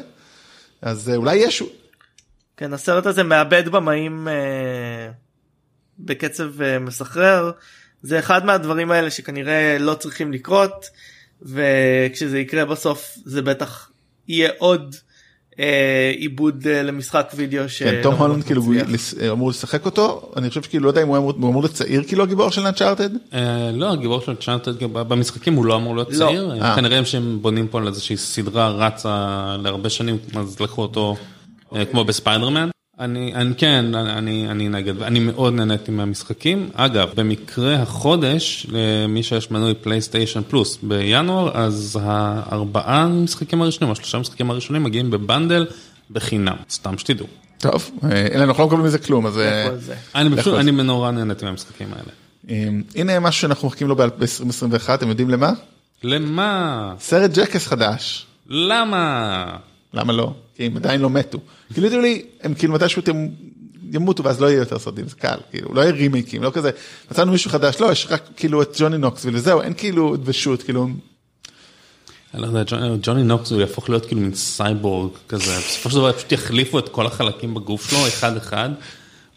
אז אה, אולי ישו, כן הסרט הזה מאבד במאים אה, בקצב אה, מסחרר זה אחד מהדברים האלה שכנראה לא צריכים לקרות וכשזה יקרה בסוף זה בטח יהיה עוד אה, עיבוד אה, למשחק וידאו ש... כן, תום הולנד כאילו הוא לס- אמור לשחק אותו, אני חושב שכאילו לא יודע אם הוא אמור- הוא אמור להיות צעיר כאילו הגיבור של אנצ'ארטד. אה, לא, הגיבור של אנצ'ארטד במשחקים הוא לא אמור להיות לא. צעיר. אה. כנראה שהם בונים פה על איזושהי סדרה רצה להרבה שנים, אז לקחו אותו אה, כמו בספיידרמן. אני, אני כן, אני, אני נגד, אני מאוד נהניתי מהמשחקים. אגב, במקרה החודש, למי שיש מנוי פלייסטיישן פלוס בינואר, אז הארבעה משחקים הראשונים, השלושה משחקים הראשונים מגיעים ב bundle בחינם, סתם שתדעו. טוב, אה, אין לנו, אנחנו לא מקבלים מזה כלום, אז... אה. אני פשוט. אני נורא נהניתי מהמשחקים האלה. אה, הנה משהו שאנחנו מחכים לו ב-2021, אתם יודעים למה? למה? סרט ג'קאס חדש. למה? למה לא? כי הם עדיין לא מתו. יודעים לי, הם כאילו מתישהו הם ימותו ואז לא יהיה יותר סרטים, זה קל, כאילו, לא יהיה רימייקים, לא כזה, מצאנו מישהו חדש, לא, יש רק כאילו את ג'וני נוקסוויל וזהו, אין כאילו ושות, כאילו, אני לא יודע, ג'וני נוקסוויל יהפוך להיות כאילו מין סייבורג כזה, בסופו של דבר פשוט יחליפו את כל החלקים בגוף שלו אחד אחד,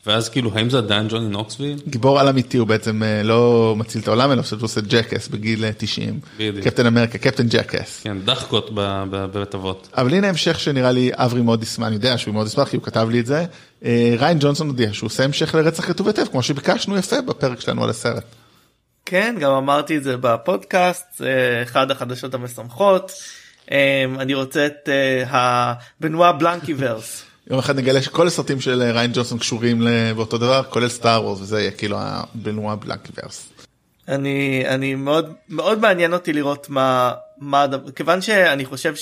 ואז כאילו האם זה עדיין ג'וני נוקסוויל? גיבור על אמיתי, הוא בעצם אה, לא מציל את העולם, אלא פשוט עושה ג'קאס בגיל אה, 90. בדיוק. קפטן אמריקה, קפטן ג'קאס. כן, דחקות בבית אבות. אבל הנה המשך שנראה לי אברי מאוד ישמח, אני יודע שהוא מאוד ישמח כי הוא כתב לי את זה. אה, ריאן ג'ונסון הודיע שהוא עושה המשך לרצח כתוב היטב, כמו שביקשנו יפה בפרק שלנו על הסרט. כן, גם אמרתי את זה בפודקאסט, זה אחד החדשות המשמחות. אה, אני רוצה את אה, הבנואה בלנקיברס. יום אחד נגלה שכל הסרטים של אה, ריין ג'ונסון קשורים באותו דבר, כולל סטאר וורס, וזה יהיה כאילו הבנואה בלנקיברס. אני אני מאוד מאוד מעניין אותי לראות מה מה כיוון שאני חושב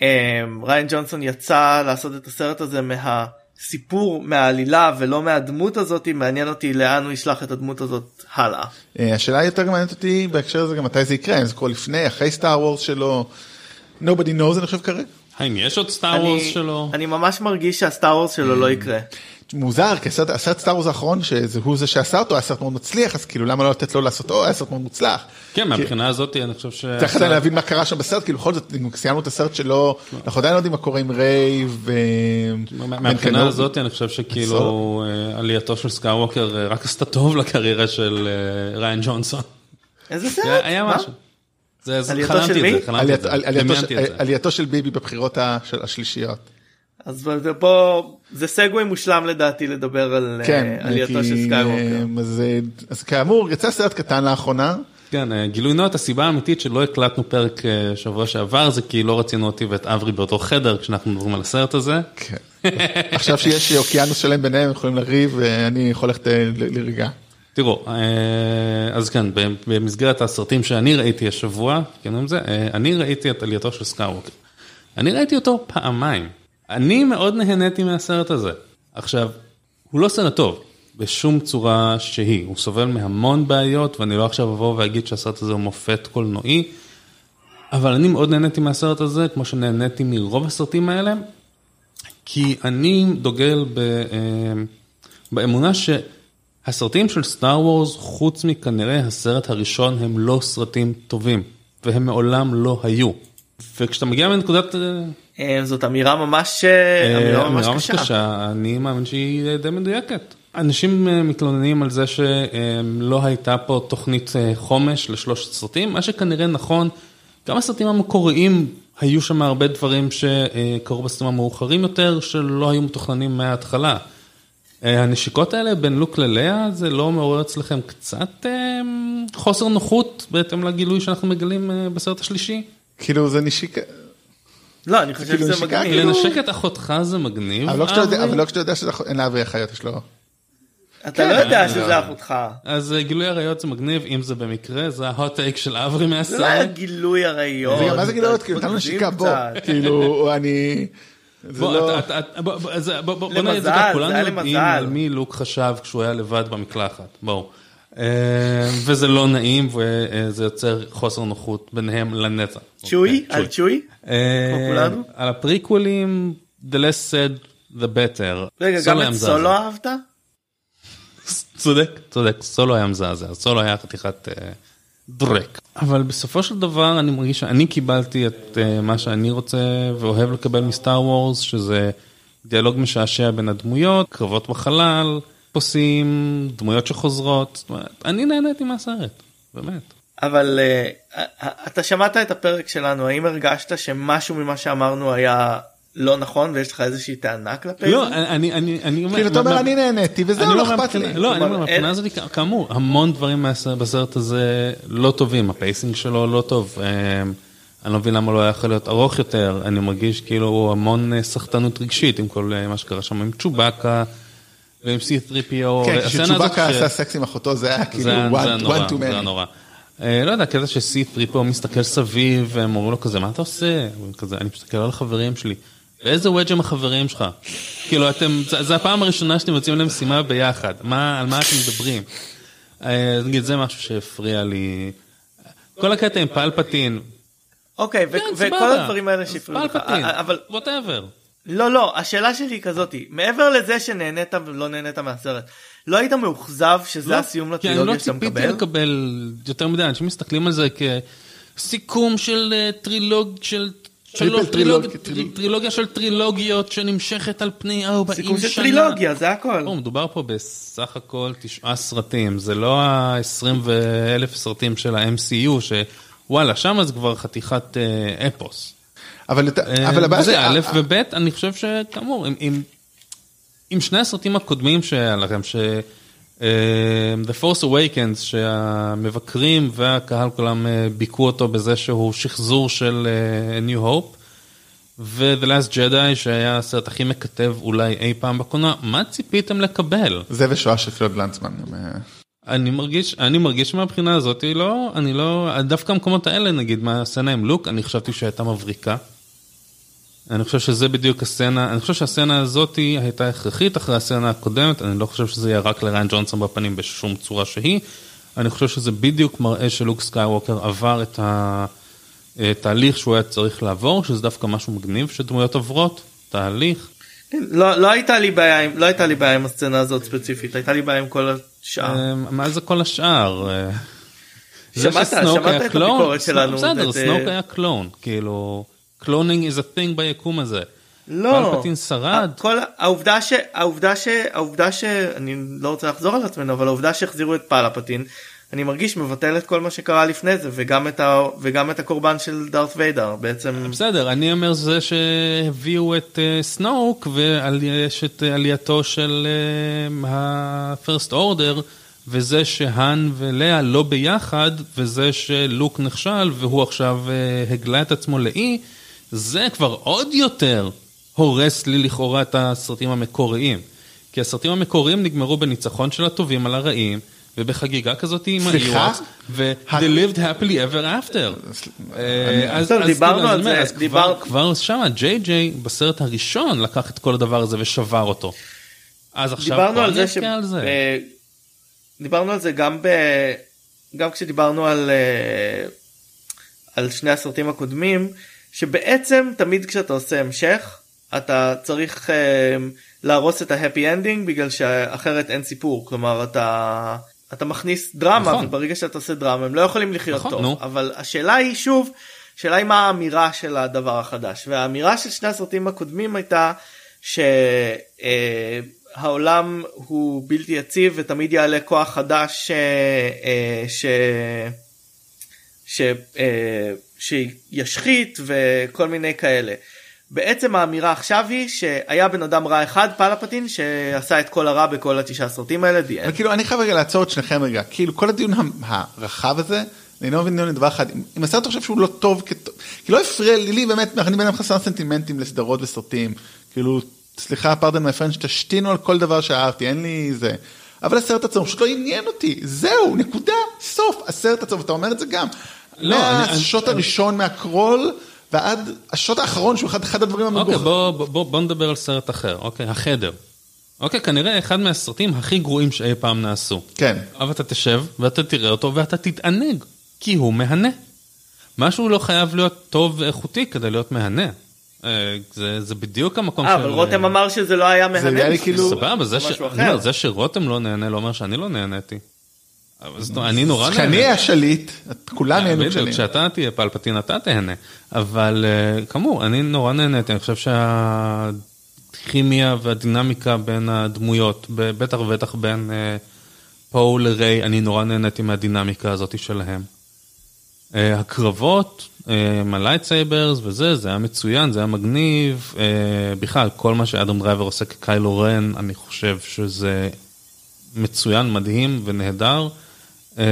שריין ג'ונסון יצא לעשות את הסרט הזה מהסיפור מהעלילה ולא מהדמות הזאת מעניין אותי לאן הוא ישלח את הדמות הזאת הלאה. אה, השאלה יותר מעניינת אותי בהקשר הזה גם מתי זה יקרה, אם זה קורה לפני, אחרי סטאר וורס שלו, nobody knows אני חושב כרגע. האם יש עוד סטאר וורס שלו? אני ממש מרגיש שהסטאר וורס שלו לא יקרה. מוזר, כי הסרט, הסרט סטאר וורס האחרון, שזה הוא זה שעשה אותו, היה סרט מאוד מצליח, אז כאילו למה לא לתת לו לעשות אותו, היה סרט מאוד מוצלח. כן, מהבחינה הזאת אני חושב ש... צריך עדיין להבין מה קרה שם בסרט, כאילו בכל זאת, סיימנו את הסרט שלו, אנחנו עדיין לא יודעים מה קורה עם ריי ו... מהבחינה הזאת אני חושב שכאילו אה, עלייתו של סקייווקר אה, רק עשתה טוב לקריירה של אה, ריין ג'ונסון. איזה סרט? היה? משהו. זה- זה- עלייתו של מי? את עלייתו- של- ביבי בבחירות השלישיות. אז פה זה segue מושלם לדעתי לדבר על אה, כן, עלייתו של סקייווקר. אה, אז, אה, אז כאמור, יצא סרט קטן לאחרונה. כן, אה, גילוי נאות, הסיבה האמיתית שלא הקלטנו פרק אה, שבוע שעבר זה כי לא רצינו אותי ואת אברי באותו חדר כשאנחנו מדברים על הסרט הזה. כן. עכשיו שיש אוקיינוס שלם ביניהם, הם יכולים לריב, ואני יכול ללכת אה, ל- להירגע. תראו, אה, אז כן, במסגרת הסרטים שאני ראיתי השבוע, כן, עם זה, אה, אני ראיתי את עלייתו של סקאווקר. אני ראיתי אותו פעמיים. אני מאוד נהניתי מהסרט הזה. עכשיו, הוא לא סרט טוב, בשום צורה שהיא. הוא סובל מהמון בעיות, ואני לא עכשיו אבוא ואגיד שהסרט הזה הוא מופת קולנועי, אבל אני מאוד נהניתי מהסרט הזה, כמו שנהניתי מרוב הסרטים האלה, כי אני דוגל ב, אה, באמונה שהסרטים של סטאר וורס, חוץ מכנראה הסרט הראשון, הם לא סרטים טובים, והם מעולם לא היו. וכשאתה מגיע מנקודת... אה, אה, זאת אמירה ממש אה, אמירה ממש אמירה קשה. קשה, אני מאמין שהיא די מדויקת. אנשים מתלוננים על זה שלא הייתה פה תוכנית חומש לשלושת סרטים, מה שכנראה נכון, גם הסרטים המקוריים היו שם הרבה דברים שקרו בסרטים המאוחרים יותר, שלא היו מתוכננים מההתחלה. אה, הנשיקות האלה בין לוק ללאה, זה לא מעורר אצלכם קצת אה, חוסר נוחות בהתאם לגילוי שאנחנו מגלים אה, בסרט השלישי? כאילו זה נשיקה, לא, אני חושב כאילו שזה מגניב. כאילו- לנשק את אחותך זה מגניב, אבל לא כשאתה יודע- לא שאין לאבי אחיות, יש לו... אתה לא יודע שזה אחותך. אז גילוי עריות זה מגניב, אם זה במקרה, זה ההוט טייק של אברי זה לא היה מהסרט. גילוי עריות. מה זה גילויות, אתה כאילו נתנו מגזים נשיקה, בוא, קצת. כאילו אני... בוא, נגיד את זה ככה, כולנו יודעים. על מי לוק חשב כשהוא היה לבד במקלחת, בואו. אה, וזה לא נעים וזה יוצר חוסר נוחות ביניהם לנצח. צ'וי? אוקיי, על צ'וי? אה, כמו כולנו? על הפריקוולים, the less said the better. רגע, גם את. סולו אהבת? צודק, צודק, סולו היה מזעזע, סולו היה חתיכת אה, דרק. אבל בסופו של דבר אני מרגיש שאני קיבלתי את אה, מה שאני רוצה ואוהב לקבל מסטאר וורס, שזה דיאלוג משעשע בין הדמויות, קרבות בחלל, פוסים, דמויות שחוזרות, זאת אומרת, אני נהניתי מהסרט, באמת. אבל אה, אתה שמעת את הפרק שלנו, האם הרגשת שמשהו ממה שאמרנו היה לא נכון ויש לך איזושהי טענה כלפי לא, זה? אני, אני, אני אומר, כאילו אתה אומר מה- אני נהניתי אני לא אומר אכפת לי. לא, אני אומר מהבחינה אין- הזאת, כאמור, המון דברים בסרט הזה לא טובים, ה pacing שלו לא טוב. אמ, אני לא מבין למה לא היה יכול להיות ארוך יותר, אני מרגיש כאילו המון אה, סחטנות רגשית עם כל אה, מה שקרה שם עם צ'ובאקה ועם C3PO. כן, הסצנה הזאת כשצ'ובאקה עשה סקס עם אחותו זה היה כאילו one נורא, one too זה היה many. נורא. אה, לא יודע, הקטע ש-C3PO מסתכל סביב, והם אומרים לו כזה, מה אתה עושה? הוא כזה, אני מסתכל על החברים שלי. באיזה וודג' הם החברים שלך? כאילו אתם, זה הפעם הראשונה שאתם יוצאים למשימה ביחד, מה, על מה אתם מדברים? אה, נגיד זה משהו שהפריע לי. כל הקטע עם פלפטין, אוקיי, כן, וכל. הדברים האלה שהפריעו לך, פלפטין, אבל ווטאבר. לא, לא, השאלה שלי היא כזאתי, מעבר לזה שנהנית ולא נהנית מהסרט, לא היית מאוכזב שזה הסיום כי אני לא לטרילוגיה שאתה ציפיתי מקבל? לקבל יותר מדי, אנשים מסתכלים על זה כסיכום של אה, טרילוג, של שלוש טרילוג- טרילוג- טריל- טרילוגיה של טרילוגיות שנמשכת על פני 40 שנה. סיכום של טרילוגיה, זה הכל. לא, מדובר פה בסך הכל תשעה סרטים, זה לא ה-20 ואלף סרטים של ה-MCU, שוואלה, שם זה כבר חתיכת אה, אפוס. אבל אה, אבל הבעיה זה א' וב', אני חושב שכאמור, עם- עם- עם שני הסרטים הקודמים שהיה לכם, ש... אה, The Force Awakens, שהמבקרים והקהל כולם אה, ביכו אותו בזה שהוא שחזור של אה, New Hope, ו-The Last Jedi, שהיה הסרט הכי מקטב אולי אי פעם בקולנוע, מה ציפיתם לקבל? זה ושואה של פלוד לנצמן. אה, אני מרגיש, אני מרגיש מהבחינה הזאת, לא, אני לא, דווקא המקומות האלה, נגיד, מהסצנה עם לוק, אני חשבתי שהייתה מבריקה. אני חושב שזה בדיוק הסצנה, אני חושב שהסצנה הזאת הייתה הכרחית אחרי הסצנה הקודמת, אני לא חושב שזה ירק לריין ג'ונסון בפנים בשום צורה שהיא. אני חושב שזה בדיוק מראה שלוק סקייווקר עבר את התהליך שהוא היה צריך לעבור, שזה דווקא משהו מגניב שדמויות עוברות, תהליך. כן, לא לא הייתה לי בעיה לא הייתה לי בעיה עם הסצנה הזאת ספציפית, הייתה לי בעיה עם כל השאר. אה, מה זה כל השאר? אה, שמעת- שמעת את? הביקורת שלנו, בסדר, סנוק אה, היה קלון, כאילו, cloning is a thing ביקום הזה. לא, פלפטין שרד. כל העובדה ש... העובדה ש... העובדה ש... אני לא רוצה לחזור על עצמנו, אבל העובדה שהחזירו את פלפטין, אני מרגיש מבטל את כל מה שקרה לפני זה, וגם את, ה... וגם את הקורבן של דארת ויידר, בעצם... בסדר, אני אומר זה שהביאו את אה, סנוק ויש את אה, עלייתו של אה, ה-first order וזה שהאן ולאה לא ביחד וזה שלוק נכשל והוא עכשיו הגלה את עצמו לאי, זה כבר עוד יותר הורס לי לכאורה את הסרטים המקוריים. כי הסרטים המקוריים נגמרו בניצחון של הטובים על הרעים. ובחגיגה כזאת עם? האיוואקס, ו-they lived happily ever after. אה, אז- טוב, אז דיברנו כאילו, על זה, אז כבר- שם, ג'יי ג'יי בסרט הראשון לקח את כל הדבר הזה ושבר אותו. אז עכשיו דיברנו בוא. אבכה על זה. אה, דיברנו על זה גם ב... גם כשדיברנו על אה, על שני הסרטים הקודמים שבעצם תמיד כשאתה עושה המשך אתה צריך אה, להרוס את ה happy ending בגלל שאחרת אין סיפור כלומר אתה אתה מכניס דרמה נכון. וברגע שאתה עושה דרמה הם לא יכולים לחיות נכון, טוב נו. אבל השאלה היא שוב השאלה היא מה האמירה של הדבר החדש והאמירה של שני הסרטים הקודמים הייתה שהעולם הוא בלתי יציב ותמיד יעלה כוח חדש אה, אה, ש... ש... אה, שישחית וכל מיני כאלה. בעצם האמירה עכשיו היא שהיה בן אדם רע אחד פלפטין שעשה את כל הרע בכל התשעה סרטים האלה. end. כאילו אני חייב רגע לעצור את שניכם רגע כאילו כל הדיון הרחב הזה אני לא מבין דבר אחד אם- הסרט חושב שהוא לא טוב כטוב כי לא הפריע לי לי באמת אני בן אדם חסר סנטימנטים לסדרות וסרטים כאילו סליחה פרדן מי פרנד שתשתינו על כל דבר שאהבתי אין לי זה. אבל הסרט עצמו פשוט לא עניין אותי זהו נקודה סוף הסרט עצמו אתה אומר את זה גם. לא, אני- מהשוט אני- הראשון מהקרול ועד השוט האחרון שהוא אחד אחד הדברים אוקיי, המגוחכים. בוא, בוא, בוא, בוא נדבר על סרט אחר, אוקיי, החדר. אוקיי, כנראה אחד מהסרטים הכי גרועים שאי פעם נעשו. כן. אבל אתה תשב ואתה תראה אותו ואתה תתענג, כי הוא מהנה. משהו לא חייב להיות טוב ואיכותי כדי להיות מהנה. אה, זה, זה בדיוק המקום אה, אבל רותם אמר שזה לא היה מהנה. נראה לי כאילו- סבבה, זה, ש... זה שרותם לא נהנה לא אומר שאני לא נהניתי. אני נורא כשאני נהנה. אהיה שליט כולם נהנו בדיוק, כשאני. כשאתה תהיה פלפטין אתה תהנה. אבל אה, כאמור, אני נורא נהניתי, אני חושב שהכימיה והדינמיקה בין הדמויות, בטח ובטח בין אה, פו לריי, אני נורא נהניתי מהדינמיקה הזאת שלהם. אה, הקרבות, אה, עם ה lightsabers וזה, זה היה מצוין, זה היה מגניב. אה, בכלל, כל מה שאדם דרייבר עושה כקיילו רן, אני חושב שזה מצוין, מדהים ונהדר. אה,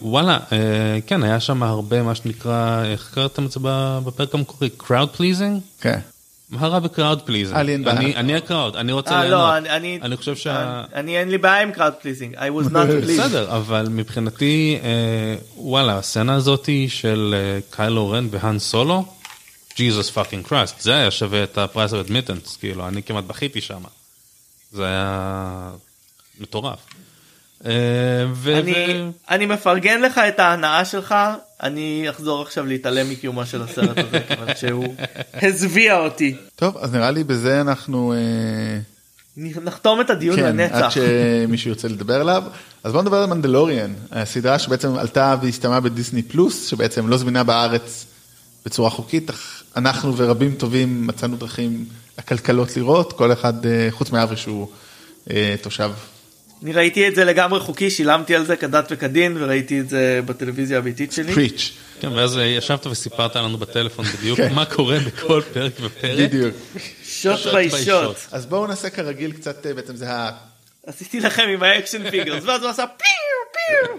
ווואלה, אה, כן, היה שם הרבה מה שנקרא, איך קראתם את זה בפרק המקורי? crowd pleasing? כן. מה רע ב crowd pleasing? אין בעיה. אני ה crowd, אני רוצה אה, ליהנות. לא, אני, אני, חושב שה... אני, אין לי בעיה עם crowd pleasing, I was not pleased. בסדר, אבל מבחינתי, אה, וואלה, הסצנה הזאתי של אה, קיילו רן והאן סולו, Jesus fucking Christ, זה היה שווה את הפרייס of admittance, כאילו, אני כמעט בכיתי שם. זה היה מטורף. אה, ו- אני, ו- אני מפרגן לך את ההנאה שלך, אני אחזור עכשיו להתעלם מקיומו של הסרט הזה, כיוון שהוא הזוויע אותי. טוב, אז נראה לי בזה אנחנו... אה, נחתום את הדיון כן, עד לנצח. שמישהו ירצה לדבר עליו. אז בואו נדבר על מנדלוריאן, הסדרה שבעצם עלתה והסתיימה בדיסני פלוס, שבעצם לא זמינה בארץ בצורה חוקית, אך אנחנו ורבים טובים מצאנו דרכים עקלקלות לראות, כל אחד, אה, חוץ מאברי שהוא תושב. אני ראיתי את זה לגמרי חוקי, שילמתי על זה כדת וכדין, וראיתי את זה בטלוויזיה הביתית שלי. פריץ', כן, ואז ישבת וסיפרת לנו בטלפון בדיוק כן. מה קורה בכל פרק ופרק. בדיוק. שוט שוט בי בי שוט. אז בואו נעשה כרגיל קצת, אה, בעצם זה ה... עשיתי לכם עם ה action figures, ואז הוא עשה pew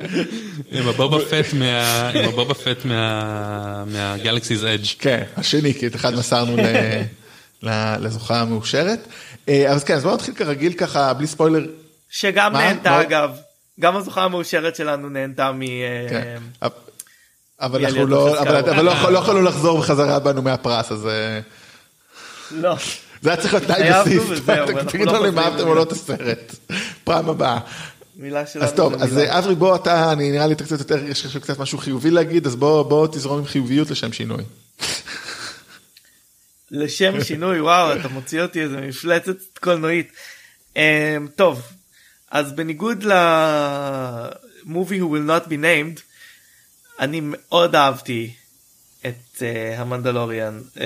פיו. עם הבובה פט מה... עם הבובה פט מה... מהגלקסיס אדג'. כן, השני, כי את אחד מסרנו ל- ל- לזוכה המאושרת. אה, אז כן, אז בואו נתחיל כרגיל ככה, בלי ספוילר. שגם מה? נהנתה מה? אגב, גם הזוכה המאושרת שלנו נהנתה מ... כן. אבל יאללה, אנחנו לא, אבל. אבל לא לא יכולנו לחזור בחזרה בנו מהפרס, אז אה, לא. זה היה צריך להיות התחייבנו בסיס. תגידו לא לנו אם אהבתם או לא את הסרט. פעם הבאה. מילה שלנו. אז טוב, אז. אה, אברי בוא אתה, אני נראה לי אתה קצת יותר, יש לך קצת משהו חיובי להגיד, אז בוא בוא תזרום עם חיוביות לשם שינוי. לשם שינוי וואו אתה מוציא אותי איזה מפלצת קולנועית. Um, טוב אז בניגוד who will not be named אני מאוד אהבתי את uh, המנדלוריאן uh,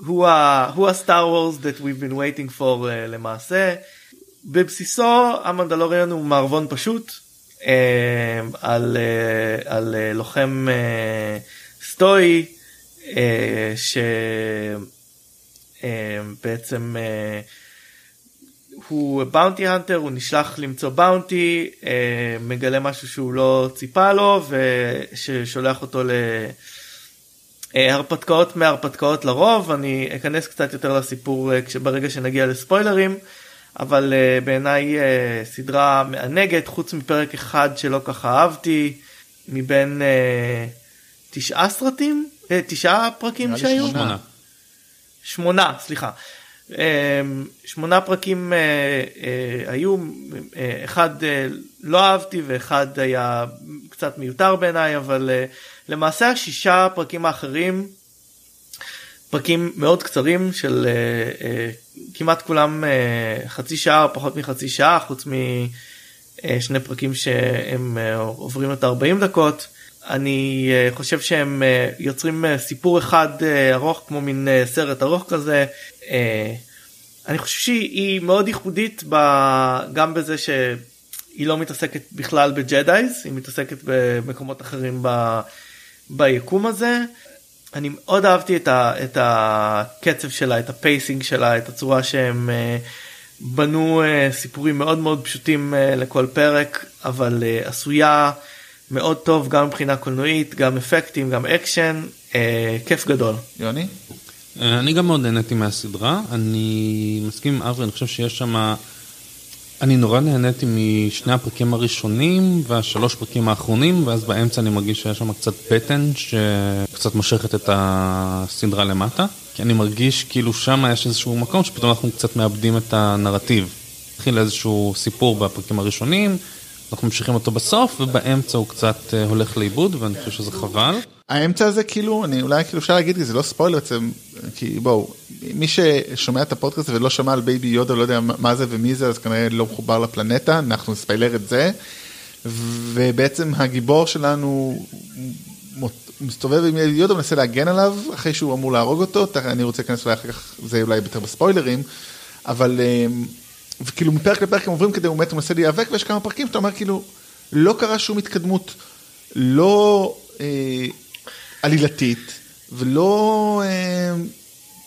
והוא הסטאר וורס that we've been waiting for uh, למעשה. בבסיסו המנדלוריאן הוא מערבון פשוט uh, על, uh, על uh, לוחם uh, סטואי uh, שבעצם uh, הוא באונטי הנטר הוא נשלח למצוא באונטי uh, מגלה משהו שהוא לא ציפה לו וששולח אותו ל... אה, הרפתקאות מהרפתקאות לרוב. אני אכנס קצת יותר לסיפור אה, ברגע שנגיע לספוילרים אבל אה, בעיניי אה, סדרה מענגת חוץ מפרק אחד שלא ככה אהבתי מבין אה, תשעה סרטים? אה, תשעה פרקים שהיו? שמונה. שמונה סליחה. אה, שמונה פרקים אה, אה, היו אה, אחד לא אהבתי ואחד היה קצת מיותר בעיניי אבל למעשה השישה פרקים האחרים פרקים מאוד קצרים של כמעט כולם חצי שעה או פחות מחצי שעה חוץ משני פרקים שהם עוברים את ה-40 דקות. אני אה, חושב שהם אה, יוצרים אה, סיפור אחד ארוך כמו מין סרט ארוך כזה. אני חושב שהיא מאוד ייחודית ב... גם בזה שהיא לא מתעסקת בכלל בג'דאיז, היא מתעסקת במקומות אחרים ב... ביקום הזה. אני מאוד אהבתי את, ה... את הקצב שלה, את ה pacing שלה, את הצורה שהם בנו סיפורים מאוד מאוד פשוטים לכל פרק, אבל עשויה מאוד טוב גם מבחינה קולנועית, גם אפקטים, גם אקשן, אה, כיף גדול. יוני? אה, אני גם מאוד נהניתי מהסדרה, אני מסכים עם אברי, אני חושב שיש שם... אני נורא נהניתי משני הפרקים הראשונים והשלוש פרקים האחרונים, ואז באמצע אני מרגיש שיש שם קצת בטן שקצת מושכת את הסדרה למטה. כי אני מרגיש כאילו שם יש איזשהו מקום שפתאום אנחנו קצת מאבדים את הנרטיב. התחיל איזשהו סיפור בפרקים הראשונים, אנחנו ממשיכים אותו בסוף, ובאמצע הוא קצת אה, הולך לאיבוד, ואני חושב שזה חבל. האמצע הזה כאילו, אני אולי כאילו אפשר להגיד, זה לא ספוילר בעצם, כי בואו, מי ששומע את הפודקאסט ולא שמע על בייבי יודה, לא יודע מה זה ומי זה, אז כנראה לא מחובר לפלנטה, אנחנו נספיילר את זה. ובעצם הגיבור שלנו מסתובב עם ילד יודה, מנסה להגן עליו, אחרי שהוא אמור להרוג אותו, אני רוצה להיכנס אולי אחר כך, זה אולי יותר בספוילרים, אבל אמ, וכאילו מפרק לפרק הם עוברים כדי, הוא באמת מנסה להיאבק, ויש כמה פרקים שאתה אומר כאילו, לא קרה שום התקדמות, לא אה, עלילתית, ולא אה,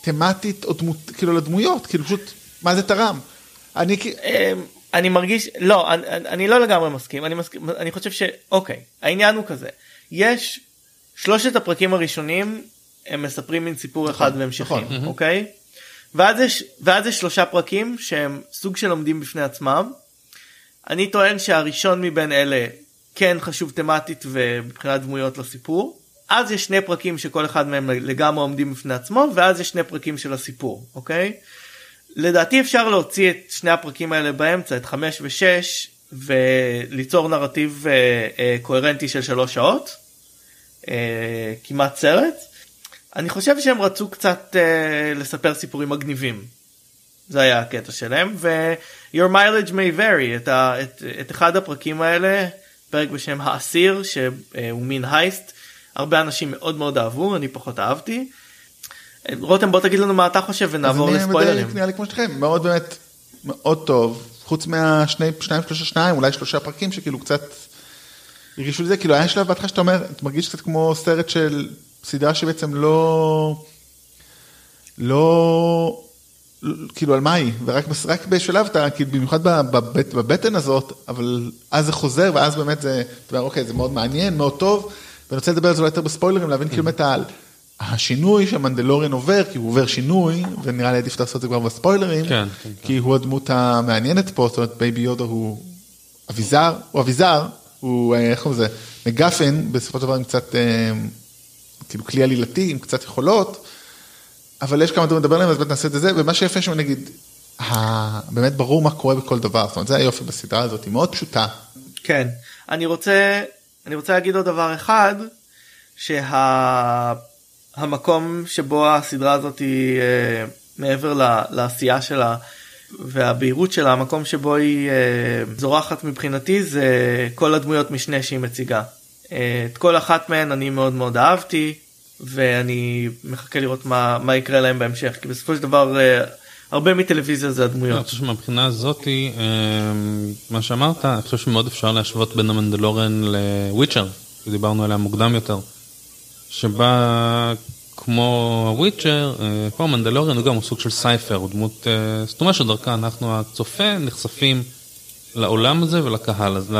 תמטית או דמות, כאילו לדמויות, כאילו פשוט, מה זה תרם? אני כאילו, אני מרגיש לא אני, אני- לא לגמרי מסכים אני מסכים אני חושב שאוקיי העניין הוא כזה יש שלושת הפרקים הראשונים הם מספרים מין סיפור אחד והמשכים נכון. אוקיי ואז יש ואז יש שלושה פרקים שהם סוג של עומדים בפני עצמם. אני טוען שהראשון מבין אלה כן חשוב תמטית ומבחינת דמויות לסיפור אז יש שני פרקים שכל אחד מהם לגמרי עומדים בפני עצמו ואז יש שני פרקים של הסיפור אוקיי. לדעתי אפשר להוציא את שני הפרקים האלה באמצע את 5 ו-6 וליצור נרטיב אה, אה, קוהרנטי של שלוש שעות אה, כמעט סרט. אני חושב שהם רצו קצת אה, לספר סיפורים מגניבים. זה היה הקטע שלהם ו-your mileage may vary את, ה, את, את אחד הפרקים האלה פרק בשם האסיר שהוא מין הייסט הרבה אנשים מאוד מאוד אהבו אני פחות אהבתי. רותם בוא תגיד לנו מה אתה חושב ונעבור לספוילרים. נראה לי כמו שלכם מאוד באמת מאוד טוב חוץ מהשני שניים שלושה שניים אולי שלושה פרקים שכאילו קצת הרגישו לזה כאילו היה שלב בהתחלה שאתה אומר אתה מרגיש קצת כמו סרט של סדרה שבעצם לא לא כאילו על מה היא? ורק רק בשלב אתה כאילו במיוחד בבט, בבטן הזאת אבל אז זה חוזר ואז באמת זה אתה אומר אוקיי זה מאוד מעניין מאוד טוב. ואני רוצה לדבר על זה אולי יותר בספוילרים להבין כאילו באמת על השינוי שהמנדלוריאן עובר כי הוא עובר שינוי ונראה לי עדיף לעשות את זה כבר בספוילרים כן, כן, כי הוא הדמות המעניינת פה זאת אומרת בייבי יודה הוא אביזר הוא אביזר הוא איך קוראים לזה? MacGuffin בסופו של דבר עם קצת כאילו כלי עלילתי עם קצת יכולות. אבל יש כמה דברים לדבר עליהם אז באמת נעשה את זה ומה שיפה שם נגיד באמת ברור מה קורה בכל דבר זאת אומרת זה היופי בסדרה הזאת היא מאוד פשוטה. כן אני רוצה אני רוצה להגיד עוד דבר אחד שהמקום שה... שבו הסדרה הזאת היא אה, מעבר לעשייה שלה והבהירות שלה המקום שבו היא אה, זורחת מבחינתי זה כל הדמויות משנה שהיא מציגה. אה, את כל אחת מהן אני מאוד מאוד אהבתי ואני מחכה לראות מה, מה יקרה להם בהמשך כי בסופו של דבר אה, הרבה מטלוויזיה זה הדמויות. אני חושב שמבחינה הזאתי מה שאמרת אני חושב שמאוד אפשר להשוות בין המנדלורן לוויצ'ר דיברנו עליה מוקדם יותר שבה כמו הוויצ'ר פה המנדלורן הוא גם סוג של סייפר הוא דמות סתומה שדרכה אנחנו הצופה נחשפים לעולם הזה ולקהל הזה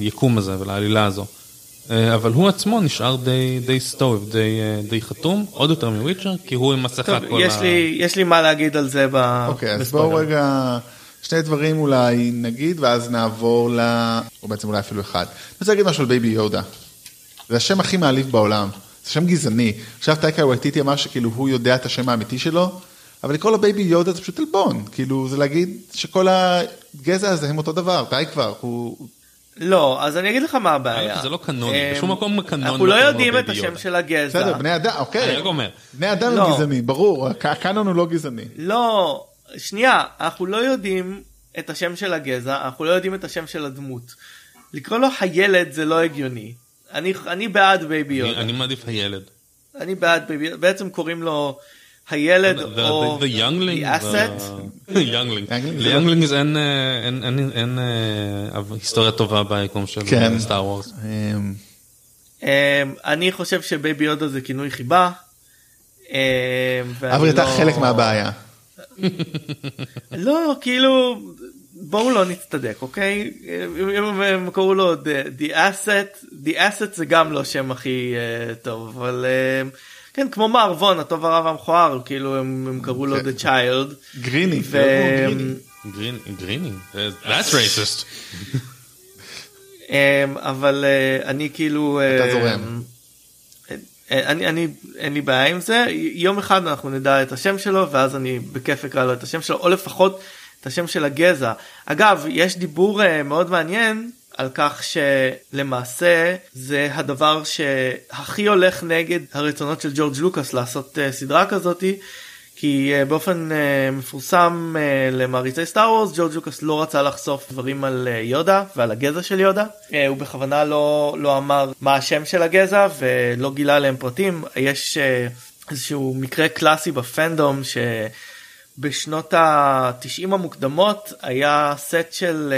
ליקום הזה ולעלילה הזו. אבל הוא עצמו נשאר די די סטוב די די חתום עוד יותר מוויצ'ר כי הוא עם מסכה כל יש ה... לי יש לי מה להגיד על זה ב... אוקיי אז בואו רגע שני דברים אולי נגיד ואז נעבור ל... או בעצם אולי אפילו אחד. אני רוצה להגיד משהו על בייבי יודה. זה השם הכי מעליב בעולם. זה שם גזעני. עכשיו טייקה וייטיטי אמר שכאילו הוא יודע את השם האמיתי שלו, אבל לקרוא לו בייבי יודה זה פשוט עלבון. כאילו זה להגיד שכל הגזע הזה הם אותו דבר, די כבר, הוא... לא, אז אני אגיד לך מה הבעיה. זה לא קנוני, בשום מקום קנוני. אנחנו לא יודעים את השם של הגזע. בסדר, בני אדם, אוקיי. אני רק אומר. בני אדם הם גזעני, ברור, הקאנון הוא לא גזעני. לא, שנייה, אנחנו לא יודעים את השם של הגזע, אנחנו לא יודעים את השם של הדמות. לקרוא לו הילד זה לא הגיוני. אני, בעד בייבי יודה. אני מעדיף הילד. אני בעד בייבי, בעצם קוראים לו הילד או the asset. ל youngling אין היסטוריה טובה ביקום של סטאר וורס. אני חושב שבייבי יודה זה כינוי חיבה. אבל אתה חלק מהבעיה. לא כאילו בואו לא נצטדק אוקיי אם הם קראו לו the asset the asset זה גם לא שם הכי טוב אבל כן כמו מערבון הטוב הרע והמכוער כאילו הם קראו לו the child. גריני. גריני. that's racist. אבל אני כאילו אתה זורם. אני, אני אין לי בעיה עם זה. יום אחד אנחנו נדע את השם שלו ואז אני בכיף אקרא לו את השם שלו או לפחות את השם של הגזע. אגב, יש דיבור uh, מאוד מעניין על כך שלמעשה זה הדבר שהכי הולך נגד הרצונות של ג'ורג' לוקאס לעשות uh, סדרה כזאתי. כי uh, באופן uh, מפורסם uh, למעריצי סטאר וורס ג'ורג' לוקאס לא רצה לחשוף דברים על uh, יודה ועל הגזע של יודה uh, הוא בכוונה לא לא אמר מה השם של הגזע ולא גילה עליהם פרטים יש uh, איזשהו מקרה קלאסי בפנדום ש... בשנות ה-90 המוקדמות היה סט של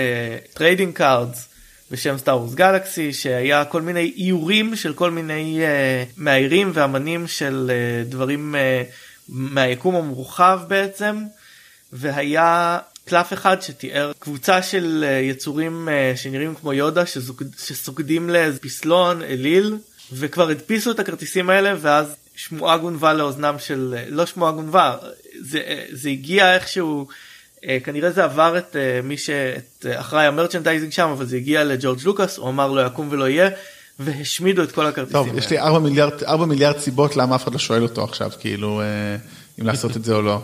trading uh, cards בשם סטאר גלקסי שהיה כל מיני איורים של כל מיני uh, מאיירים ואמנים של uh, דברים uh, מהיקום המורחב בעצם והיה קלף אחד שתיאר קבוצה של uh, יצורים uh, שנראים כמו יודה שסוג, שסוגדים לפסלון אליל וכבר הדפיסו את הכרטיסים האלה ואז שמועה גונבה לאוזנם של לא שמועה גונבה זה, זה הגיע איכשהו כנראה זה עבר את מי שאחראי ה merchandising שם אבל זה הגיע לג'ורג' לוקאס הוא אמר לא יקום ולא יהיה והשמידו את כל הכרטיסים. טוב, יש לי 4 מיליארד, 4 מיליארד סיבות למה אף אחד לא שואל אותו עכשיו, כאילו, אה, אם לעשות את זה או לא.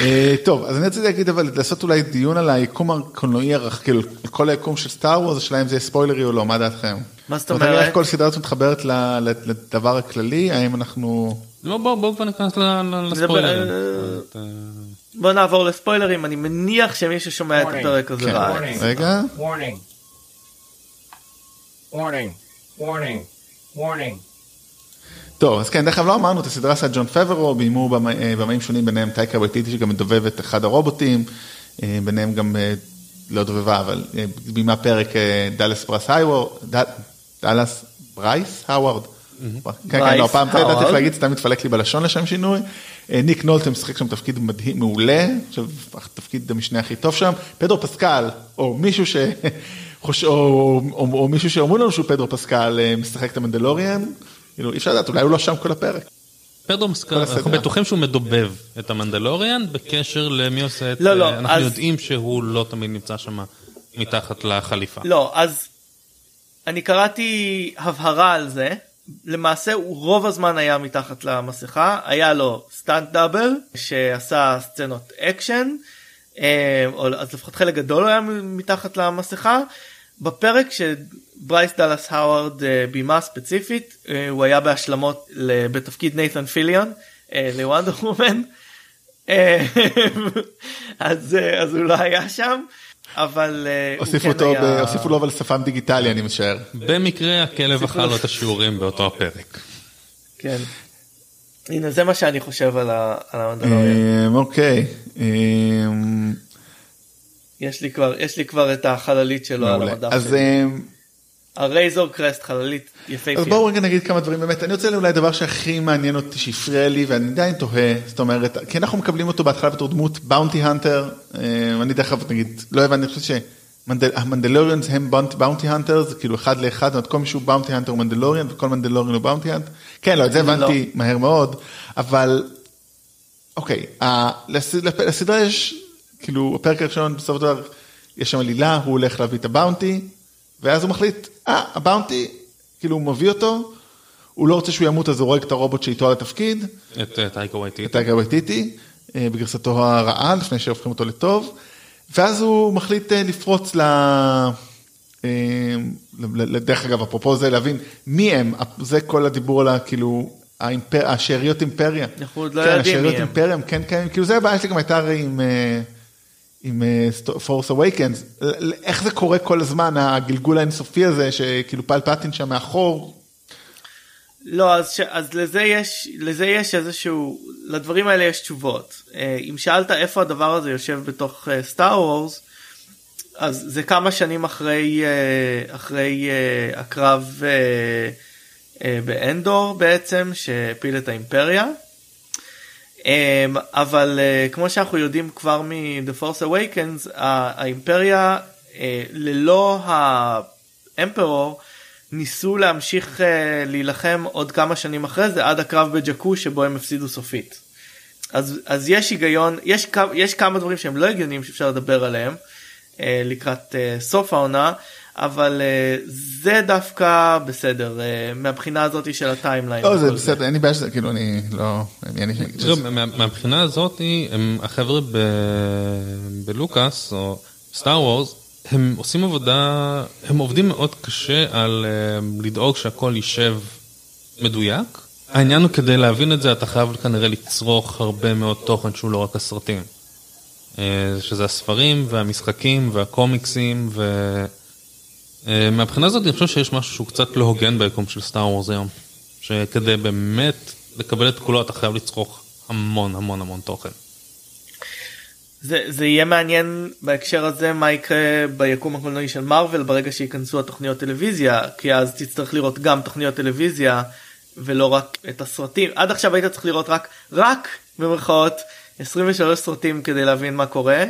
אה, טוב, אז אני רציתי להגיד, אבל לעשות אולי דיון על היקום הקולנועי, כאילו, כל היקום של סטאר וורס, השאלה אם זה ספוילרי או לא, מה דעתכם? מה זאת אומרת? איך? כל סדרה הזאת מתחברת ל- לדבר הכללי, האם אנחנו... לא, בואו בוא כבר ניכנס לספוילרים. בוא נעבור לספוילרים, אני מניח שמי ששומע את Warning. הפרק הזה כן. ראה. Warning. רגע, Warning. Warning. Warning. Warning. טוב, אז כן, דרך אגב לא אמרנו, את הסדרה עשה ג'ון פברו, ביימו אה, במאים שונים, ביניהם טייקה וטיטי שגם מדובב את אחד הרובוטים, אה, ביניהם גם, אה, לא דובבה, אבל ביימה פרק דאלאס ברס היוורד, דאלאס ברייס האוורד. כן, כן, לא, פעם איך האוורד. להגיד, סתם מתפלק לי בלשון לשם שינוי. אה, ניק נולטם משחק שם תפקיד מדהים, מעולה, חושב, התפקיד המשנה הכי טוב שם. פדרו פסקל, או מישהו ש... חוש... או, או, או מישהו שאומרים לנו שהוא פדרו פסקל אה, משחק את המנדלוריאן, כאילו אי אפשר לדעת, אולי הוא לא שם כל הפרק. פדרו מסקר, כל אנחנו הסדרה. בטוחים שהוא מדובב את המנדלוריאן בקשר למי עושה את... לא, לא, אה, אנחנו אז- יודעים שהוא לא תמיד נמצא שם מתחת לחליפה. לא, אז אני קראתי הבהרה על זה. למעשה הוא רוב הזמן היה מתחת למסכה, היה לו stunt double שעשה סצנות אקשן, אה, או אז לפחות חלק גדול היה מתחת למסכה. בפרק שברייס דאלאס האווארד אה, ביימה ספציפית, אה, הוא היה בהשלמות בתפקיד נייתן פיליון לוונדר וומן. אז אז הוא לא היה שם, אבל אה, הוא הוסיפו כן אותו, היה... ב- הוסיפו לו אבל שפם דיגיטלי אני משער. במקרה הכלב אכל לו את השיעורים באותו הפרק. כן. הנה זה מה שאני חושב על ה- על המנדלוריאן. אמ, אוקיי, אמ, יש לי כבר יש לי כבר את החללית שלו על. המדף אז שלי. אמ, הרייזור קרסט חללית אז יפהפייה. בואו רגע נגיד כמה דברים באמת, אני רוצה אולי הדבר שהכי מעניין אותי שהפריע לי ואני עדיין תוהה, זאת אומרת, כי אנחנו מקבלים אותו בהתחלה בתור דמות באונטי הנטר, אני דרך אגב נגיד, לא הבנתי, אני חושב שה Mandalorians הם bounty hunter, זה כאילו אחד לאחד, זאת כל מישהו bounty hunter הוא מנדלוריאן וכל מנדלוריאן הוא bounty hunter, כן, לא, את זה לא. הבנתי מהר מאוד, אבל אוקיי, לסדרה יש, כאילו, הפרק הראשון, של דבר, יש שם עלילה, הוא הולך להביא את ה bounty, ואז הוא מחליט, אה, ה bounty, כאילו, הוא מביא אותו, הוא לא רוצה שהוא ימות, אז הוא הורג את הרובוט שאיתו על התפקיד, את טייקה וייטיטי. את טייקה וייטיטי, אה, בגרסתו הרעה, לפני שהופכים אותו לטוב, ואז הוא מחליט אה, לפרוץ ל... אה, ל- דרך אגב, אפרופו זה, להבין מי הם, זה כל הדיבור על. כאילו, האימפר... השאריות אימפריה. אנחנו עוד לא כן, יודעים מי השאריות הם. אימפריה הם כן קיימים, כאילו זה הבעיה שלי גם הייתה הרי עם... אה, עם Force Awakens, איך זה קורה כל הזמן, הגלגול האינסופי הזה, שכאילו פלפטין שם מאחור, לא אז, ש... אז לזה יש לזה יש איזשהו לדברים האלה יש תשובות. אה, אם שאלת איפה הדבר הזה יושב בתוך סטאר וורס אז זה כמה שנים אחרי אה, אחרי אה, הקרב אה, אה, באנדור בעצם שהפיל את האימפריה. אה, אבל אה, כמו שאנחנו יודעים כבר מ-The Force Awakens האימפריה אה, ללא האמפרור ניסו להמשיך אה, להילחם עוד כמה שנים אחרי זה עד הקרב בג'קו שבו הם הפסידו סופית. אז, אז יש היגיון, יש, יש כמה דברים שהם לא הגיוניים שאפשר לדבר עליהם לקראת סוף העונה, אבל אה, זה דווקא בסדר אה, מהבחינה הזאת של הטיימליין. לא, זה בסדר, אין לי בעיה שזה, כאילו, אני לא, לא, מהבחינה הזאת, הם, החבר'ה ב, בלוקאס או סטאר וורס, הם עושים עבודה, הם עובדים מאוד קשה על אה, לדאוג שהכל יישב מדויק. העניין הוא כדי להבין את זה אתה חייב כנראה לצרוך הרבה מאוד תוכן שהוא לא רק הסרטים. שזה הספרים והמשחקים והקומיקסים ו... אה, מהבחינה הזאת אני חושב שיש משהו שהוא קצת לא הוגן ביקום של סטאר וורס היום. שכדי באמת לקבל את כולו אתה חייב לצרוך המון המון המון תוכן. זה, זה יהיה מעניין בהקשר הזה מה יקרה ביקום הקולנועי של מארוול ברגע שייכנסו התוכניות טלוויזיה כי אז תצטרך לראות גם תוכניות טלוויזיה ולא רק את הסרטים עד עכשיו היית צריך לראות רק רק במרכאות 23 סרטים כדי להבין מה קורה.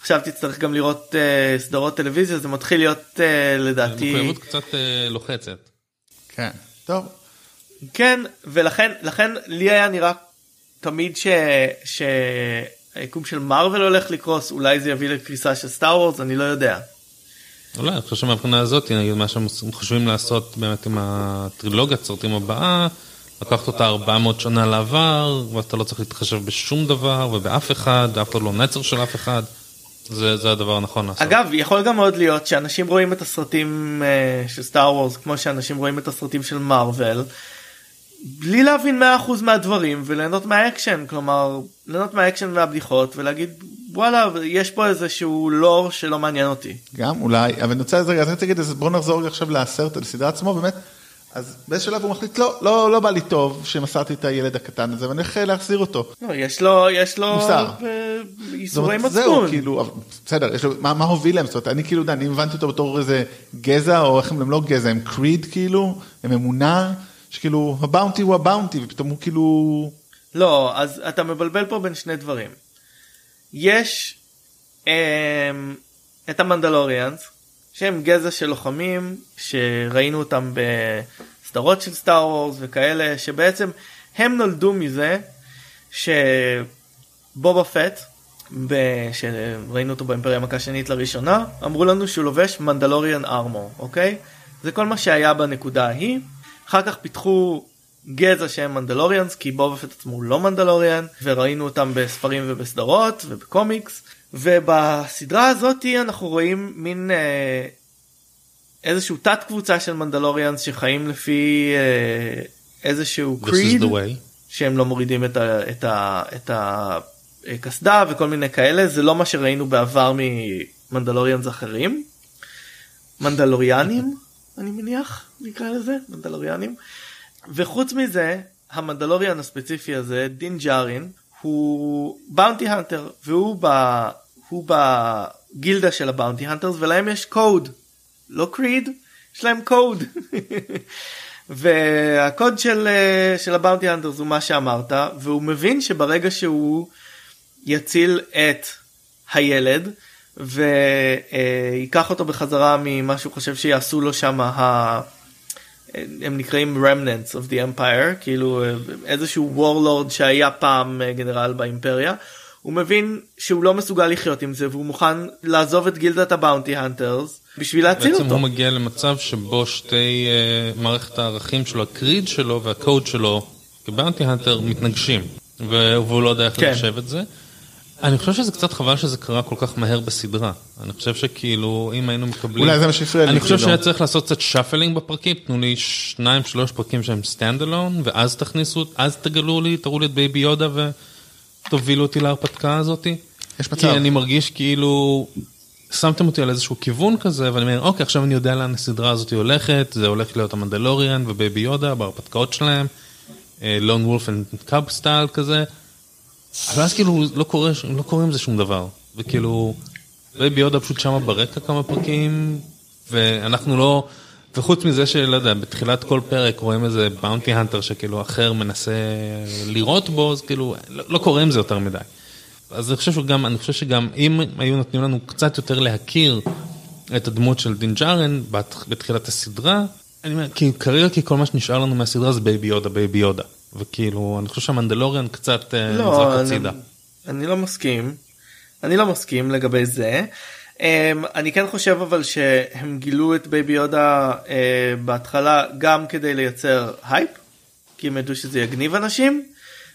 עכשיו תצטרך גם לראות uh, סדרות טלוויזיה זה מתחיל להיות uh, לדעתי מחויבות קצת אה, לוחצת. כן, טוב. כן ולכן לכן לי היה נראה תמיד ש... שהיקום של מארוול הולך לקרוס אולי זה יביא לקריסה של סטאר וורס אני לא יודע. אולי, אני חושב שמבחינה הזאת, נגיד מה שהם חושבים לעשות באמת עם הטרילוגיית סרטים הבאה, לקחת אותה 400 שנה לעבר, ואתה לא צריך להתחשב בשום דבר ובאף אחד, אף אחד לא נצר של אף אחד. זה, זה הדבר הנכון לעשות. אגב יכול גם מאוד להיות שאנשים רואים את הסרטים אה, של סטאר וורס כמו שאנשים רואים את הסרטים של מארוול. בלי להבין 100% מהדברים וליהנות מהאקשן כלומר ליהנות מהאקשן והבדיחות ולהגיד וואלה יש פה איזה שהוא לור שלא מעניין אותי. גם אולי, אבל אני רוצה רגע, אז אני רוצה להגיד, בוא נחזור עכשיו לסרט, לסדרה עצמו, באמת, אז באיזה שלב הוא מחליט, לא, לא, לא בא לי טוב שמסרתי את הילד הקטן הזה, ואני הולך להחזיר אותו. לא, יש לו יש לו מוסר. אה, ייסורי אומרת, זהו, מצפון. כאילו, בסדר, יש לו, מה, מה הוביל להם? זאת אומרת, אני כאילו, אני הבנתי אותו בתור איזה גזע, או איך הם, הם לא גזע, הם קריד כאילו, הם אמונה, שכאילו, הבאונטי הוא הבאונטי, ופתאום הוא כאילו, לא אז אתה מבלבל פה בין שני דברים. יש אמ, את המנדלוריאנס שהם גזע של לוחמים שראינו אותם בסדרות של סטאר וורס וכאלה שבעצם הם נולדו מזה שבובה פט שראינו אותו באימפריה המכה שנית לראשונה אמרו לנו שהוא לובש מנדלוריאן ארמור אוקיי? זה כל מה שהיה בנקודה ההיא. אחר כך פיתחו גזע שהם מנדלוריאנס כי בובה פט עצמו הוא לא מנדלוריאן וראינו אותם בספרים ובסדרות ובקומיקס ובסדרה הזאתי אנחנו רואים מין אה, איזשהו תת קבוצה של מנדלוריאנס שחיים לפי אה, איזשהו קריד. שהם לא מורידים את ה- את ה- את הקסדה וכל מיני כאלה זה לא מה שראינו בעבר ממנדלוריאנס אחרים. מנדלוריאנים אני מניח נקרא לזה מנדלוריאנים. וחוץ מזה המנדלוריאן הספציפי הזה דין ג'ארין הוא באונטי הנטר והוא ב... הוא בגילדה של הבאונטי הנטרס ולהם יש קוד לא קריד יש להם קוד והקוד של, אה, של הבאונטי הנטרס הוא מה שאמרת והוא מבין שברגע שהוא יציל את הילד וייקח אותו בחזרה ממה שהוא חושב שיעשו לו שם ה... הם נקראים remnants of the empire כאילו איזשהו warlord שהיה פעם אה, גנרל באימפריה הוא מבין שהוא לא מסוגל לחיות עם זה והוא מוכן לעזוב את גילדת הבאונטי הנטרס בשביל להציל בעצם אותו. הוא מגיע למצב שבו שתי uh, מערכת הערכים שלו, ה creed שלו והקוד שלו כ bounty hunter מתנגשים, והוא לא יודע איך כן. ליישב את זה. אני חושב שזה קצת חבל שזה קרה כל כך מהר בסדרה. אני חושב שכאילו אם היינו מקבלים... אולי זה מה שהפריע לי, אני חושב כאילו. שהיה צריך לעשות קצת shuffling בפרקים, תנו לי שניים שלוש פרקים שהם stand alone, ואז תכניסו, אז תגלו לי, תראו לי את בייבי יודה ותובילו אותי להרפתקה הזאתי. יש מצב. כי אני מרגיש כאילו שמתם אותי על איזשהו כיוון כזה ואני אומר אוקיי עכשיו אני יודע לאן הסדרה הזאת הולכת זה הולך להיות המנדלוריאן ובייבי יודה בהרפתקאות שלהם Lone Wolf ו Cub style כזה. אבל אז כאילו לא קורה לא קורה עם זה שום דבר וכאילו בייבי יודה פשוט שמה ברקע כמה פרקים ואנחנו לא וחוץ מזה שלא יודע בתחילת כל פרק רואים איזה bounty hunter שכאילו אחר מנסה לירות בו אז כאילו לא, לא קורה עם זה יותר מדי. אז אני חושב שגם, אני חושב שגם אם היו נותנים לנו קצת יותר להכיר את הדמות של דין ג'ארן בת- בתחילת הסדרה, אני אומר, כי כרגע כי כל מה שנשאר לנו מהסדרה זה בייבי יודה, בייבי יודה. וכאילו, אני חושב שהמנדלוריאן קצת אה, לא, נזרק אני, הצידה. אני לא מסכים. אני לא מסכים לגבי זה. Um, אני כן חושב אבל שהם גילו את בייבי יודה uh, בהתחלה גם כדי לייצר הייפ, כי הם ידעו שזה יגניב אנשים,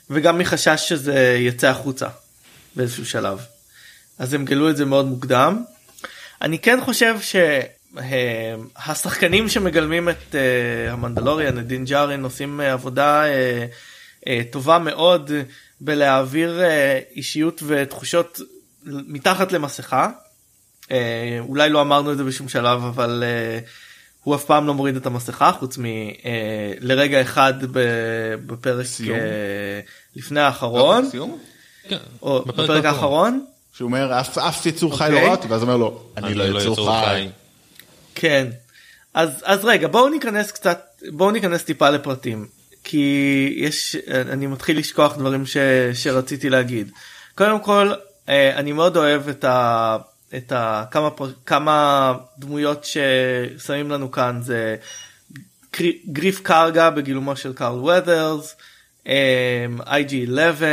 וגם מחשש שזה יצא החוצה באיזשהו שלב. אז הם גילו את זה מאוד מוקדם. אני כן חושב שהשחקנים שמגלמים את uh, המנדלוריאן, את דין ג'ארין, עושים uh, עבודה טובה מאוד בלהעביר אישיות ותחושות מתחת למסכה. אולי לא אמרנו את זה בשום שלב אבל הוא אף פעם לא מוריד את המסכה חוץ מלרגע אחד ב- בפרק סיום? לפני האחרון סיום? כן, או בפרק האחרון. שהוא אומר אף יצור חי אוקיי. לא ראה אותי ואז אומר לו אני לא יצור חי. כן. אז אז רגע בואו ניכנס קצת בואו ניכנס טיפה לפרטים כי יש אני מתחיל לשכוח דברים ש, שרציתי להגיד. קודם כל אה, אני מאוד אוהב את ה... את ה... כמה, פר- כמה דמויות ששמים לנו כאן זה גרי- גריף קרגה בגילומו של קארל ות'רס, IG11,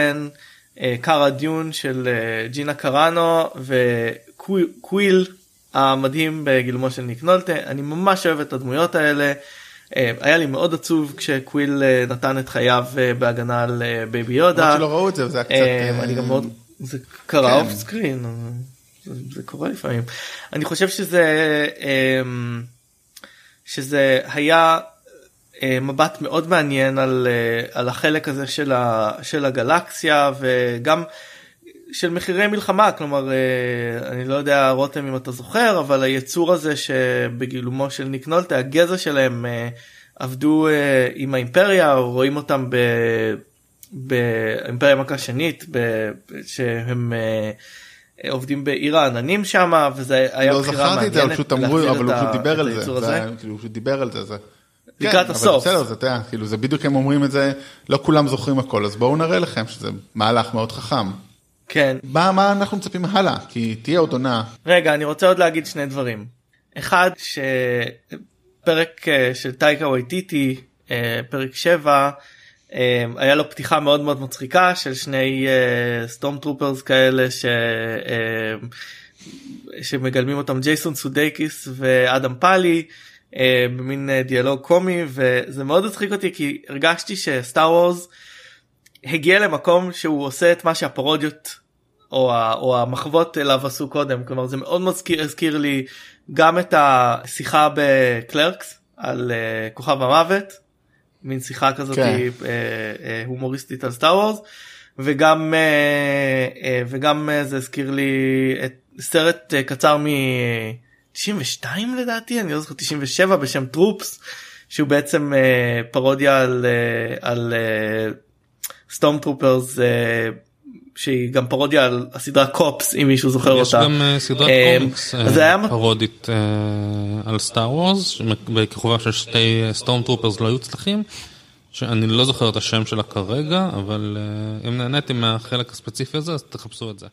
אה, קארה דיון של אה, ג'ינה קראנו וקוויל המדהים בגילומו של ניק נולטה אני ממש אוהב את הדמויות האלה. אה, היה לי מאוד עצוב כשקוויל אה, נתן את חייו אה, בהגנה על בייבי יודה. שלא ראו את זה וזה היה קצת... אני גם מאוד זה קרה כן. off screen זה, זה קורה לפעמים אני חושב שזה שזה היה מבט מאוד מעניין על, על החלק הזה של, ה, של הגלקסיה וגם של מחירי מלחמה כלומר אה, אני לא יודע רותם אם אתה זוכר אבל היצור הזה שבגילומו של ניק נולטה הגזע שלהם אה, עבדו אה, עם האימפריה רואים אותם ב... באימפריה מכה שנית ב- שהם עובדים בעיר העננים שם וזה היה לא בחירה זכרתי את זה, מעניינת פשוט אמרו, אבל הוא את פשוט דיבר על זה. זה כאילו, הוא פשוט דיבר על זה. זה. לקראת כן, הסוף. בסדר, זה, אתה יודע, כאילו, זה בדיוק הם אומרים את זה, לא כולם זוכרים הכל, אז בואו נראה לכם שזה מהלך מאוד חכם. כן מה, מה אנחנו מצפים הלאה? כי תהיה עוד עונה. רגע אני רוצה עוד להגיד שני דברים. אחד שפרק אה, של טייקה וייטיטי אה, פרק 7 אה, היה לו פתיחה מאוד מאוד מצחיקה של שני Stormtroopers כאלה ש... שמגלמים אותם ג'ייסון סודייקיס ואדם פאלי במין דיאלוג קומי וזה מאוד הצחיק אותי כי הרגשתי ש Star Wars הגיע למקום שהוא עושה את מה שהפרודיות או, ה, או המחוות אליו עשו קודם כלומר זה מאוד מזכיר הזכיר לי גם את השיחה בקלרקס על uh, כוכב המוות מין שיחה כזאת כן. כן. uh, uh, הומוריסטית על סטאר וורס וגם uh, uh, וגם uh, זה הזכיר לי את סרט uh, קצר מ... 92 לדעתי אני לא זוכר 97 בשם טרופס שהוא בעצם uh, פרודיה על uh, על Stormtroopers שהיא גם פרודיה על הסדרה Cops אם מישהו זוכר יש אותה. גם אה, סדרת אה, קומיקס אז זה היה אה, פרודית אה, על Star Wars בכיכובה של שתי Stormtroopers לא יוצלחים. שאני לא זוכר את השם שלה כרגע אבל אה, אם נהניתם מהחלק הספציפי הזה אז תחפשו את זה.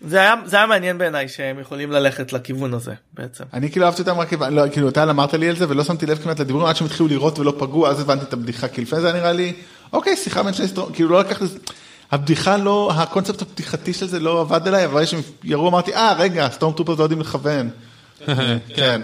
זה היה זה היה מעניין בעיניי שהם יכולים ללכת לכיוון הזה בעצם. אני כאילו אהבתי אותם רק, לא, כאילו אתה אמרת לי על זה ולא שמתי לב כמעט לדיבורים עד שהם התחילו לראות ולא פגעו, אז הבנתי את הבדיחה, כי לפני זה היה נראה לי, אוקיי, שיחה בין שני סטרום, כאילו לא לקח לזה, הבדיחה לא, הקונספט הפתיחתי של זה לא עבד עליי, אבל שהם ירו אמרתי, אה רגע, סטורם טרופרס לא יודעים לכוון. כן.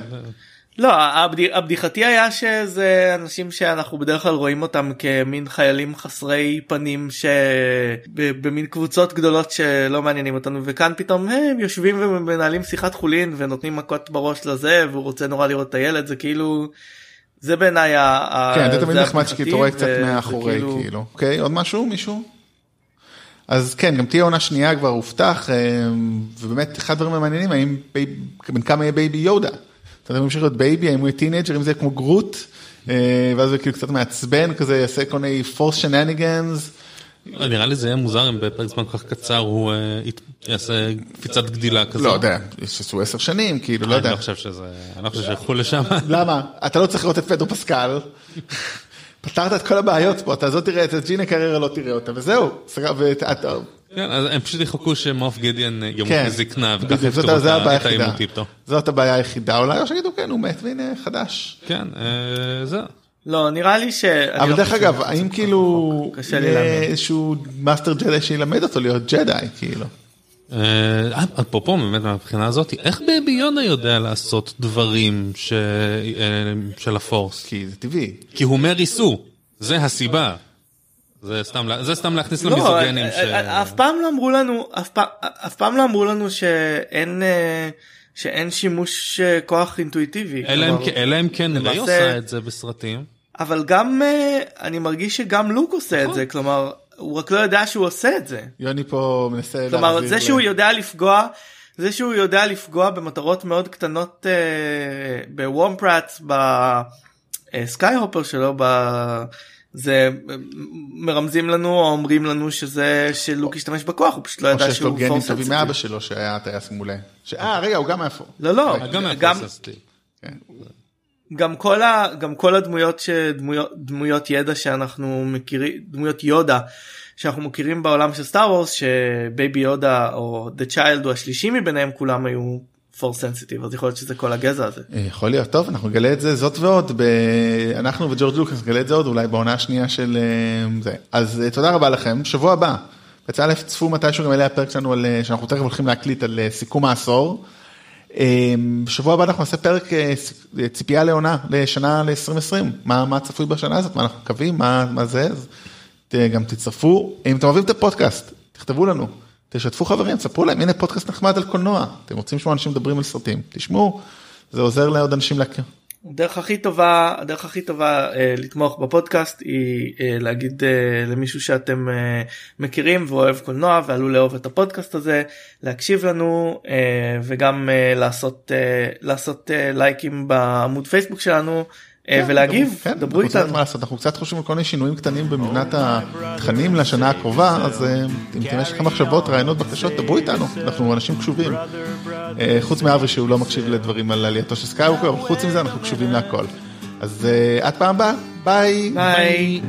לא הבד- הבדיחתי היה שזה אנשים שאנחנו בדרך כלל רואים אותם כמין חיילים חסרי פנים שבמין קבוצות גדולות שלא מעניינים אותנו וכאן פתאום הם יושבים ומנהלים שיחת חולין ונותנים מכות בראש לזה והוא רוצה נורא לראות את הילד זה כאילו זה בעיניי ה- כן, זה תמיד נחמד שכאילו אתה רואה קצת מאחורי, כאילו- כאילו. אוקיי, עוד משהו? מישהו? אז כן, גם תהיה עונה שנייה כבר הובטח, אה, ובאמת אחד הדברים המעניינים, האם בן כמה יהיה בייבי יודה. אתה יודע, הוא ימשיך להיות בייבי, האם הוא יהיה teenager, אם זה כמו גרוט, אה, ואז זה כאילו קצת מעצבן, כזה יעשה כל מיני Force shenanigans. נראה לי זה יהיה מוזר אם בפרק זמן כל כך קצר הוא אה, יעשה קפיצת גדילה כזו. לא יודע, שעשו עשר שנים, כאילו, לא אני יודע. לא חושב שזה, אני לא חושב שילכו לשם. למה? אתה לא צריך לראות את פדרו פסקל. פתרת את כל הבעיות פה, אתה זאת תראה את ג'ינה קראנו לא תראה אותה, וזהו. ואתה- כן, אז הם פשוט יחכו שמוף גידיאון ימות כן, מזקנה וככה בדיוק, זאת- יפתרו זה את. העימות איתו. זאת הבעיה היחידה אולי, או שיגידו כן, הוא מת והנה חדש. כן, אה, זהו. לא נראה לי ש... אבל לא דרך אגב, האם כאילו. קשה לי להאמין. איזשהו master Jedi שילמד אותו להיות ג'די, כאילו. אה, אפרופו באמת מהבחינה הזאת, איך בייבי יודה יודע לעשות דברים ש- אה, של ה Force? כי זה טבעי. כי הוא Mary Sue, זה הסיבה. זה סתם לה- זה סתם להכניס לא, למיזוגנים ש... אה, אה, אף פעם לא אמרו לנו, אף פעם- אף פעם לא אמרו לנו שאין שאין שימוש כוח אינטואיטיבי. אלא אם כן- כן ריי עושה את זה בסרטים. אבל גם אני מרגיש שגם לוק עושה נכון. את זה, כלומר הוא רק לא יודע שהוא עושה את זה. יוני פה מנסה להחזיר. כלומר זה שהוא יודע לפגוע, זה שהוא יודע לפגוע במטרות מאוד קטנות אה, בוורם פראט, בסקאי הופר שלו, ב... זה אה, מרמזים לנו או אומרים לנו שזה שלוק השתמש בכוח הוא פשוט לא או ידע שיש לו שהוא גנים טובים מאבא שלו שהיה טייס מעולה. אה רגע, הוא גם היה פה. לא לא גם גם מהפרססטי. גם כל ה... גם כל הדמויות שדמויות דמויות יודה שאנחנו מכירים דמויות יודה שאנחנו מכירים בעולם של Star Wars שבייבי יודה או the Child הוא השלישי מביניהם כולם היו Force sensitive אז יכול להיות שזה כל הגזע הזה. אה, יכול להיות טוב אנחנו נגלה את זה זאת ועוד ב... אנחנו וג'ורג' לוקאס נגלה את זה עוד אולי בעונה השנייה של אה, זה אז אה, תודה רבה לכם שבוע הבא. א' צפו מתישהו גם אלה הפרק שלנו על שאנחנו תכף הולכים להקליט על סיכום העשור. בשבוע הבא אנחנו נעשה פרק אה, ציפייה לעונה לשנה ל-2020, מה, מה צפוי בשנה הזאת, מה אנחנו מקווים, מה, מה זה, אז גם תצטרפו. אם אתם אוהבים את הפודקאסט, תכתבו לנו, תשתפו חברים, תספרו להם, הנה פודקאסט נחמד על קולנוע, אתם רוצים לשמוע אנשים מדברים על סרטים, תשמעו, זה עוזר לעוד אנשים להכיר. הדרך הכי טובה הדרך הכי טובה אה, לתמוך בפודקאסט היא אה, להגיד אה, למישהו שאתם אה, מכירים ואוהב קולנוע ועלול לאהוב את הפודקאסט הזה להקשיב לנו אה, וגם אה, לעשות אה, לעשות אה, לייקים בעמוד פייסבוק שלנו ולהגיב כן, דברו איתנו. אנחנו קצת חושבים על כל מיני שינויים קטנים במבנה התכנים לשנה הקרובה, אז אה, אם יש לכם מחשבות, רעיונות, בקשות, דברו איתנו, אנחנו אנשים קשובים. אה, חוץ מאברי שהוא לא מקשיב לדברים על עלייתו של סקייווקר, אבל חוץ מזה אנחנו קשובים להכל. אז אה, עד פעם הבאה, ביי. ביי.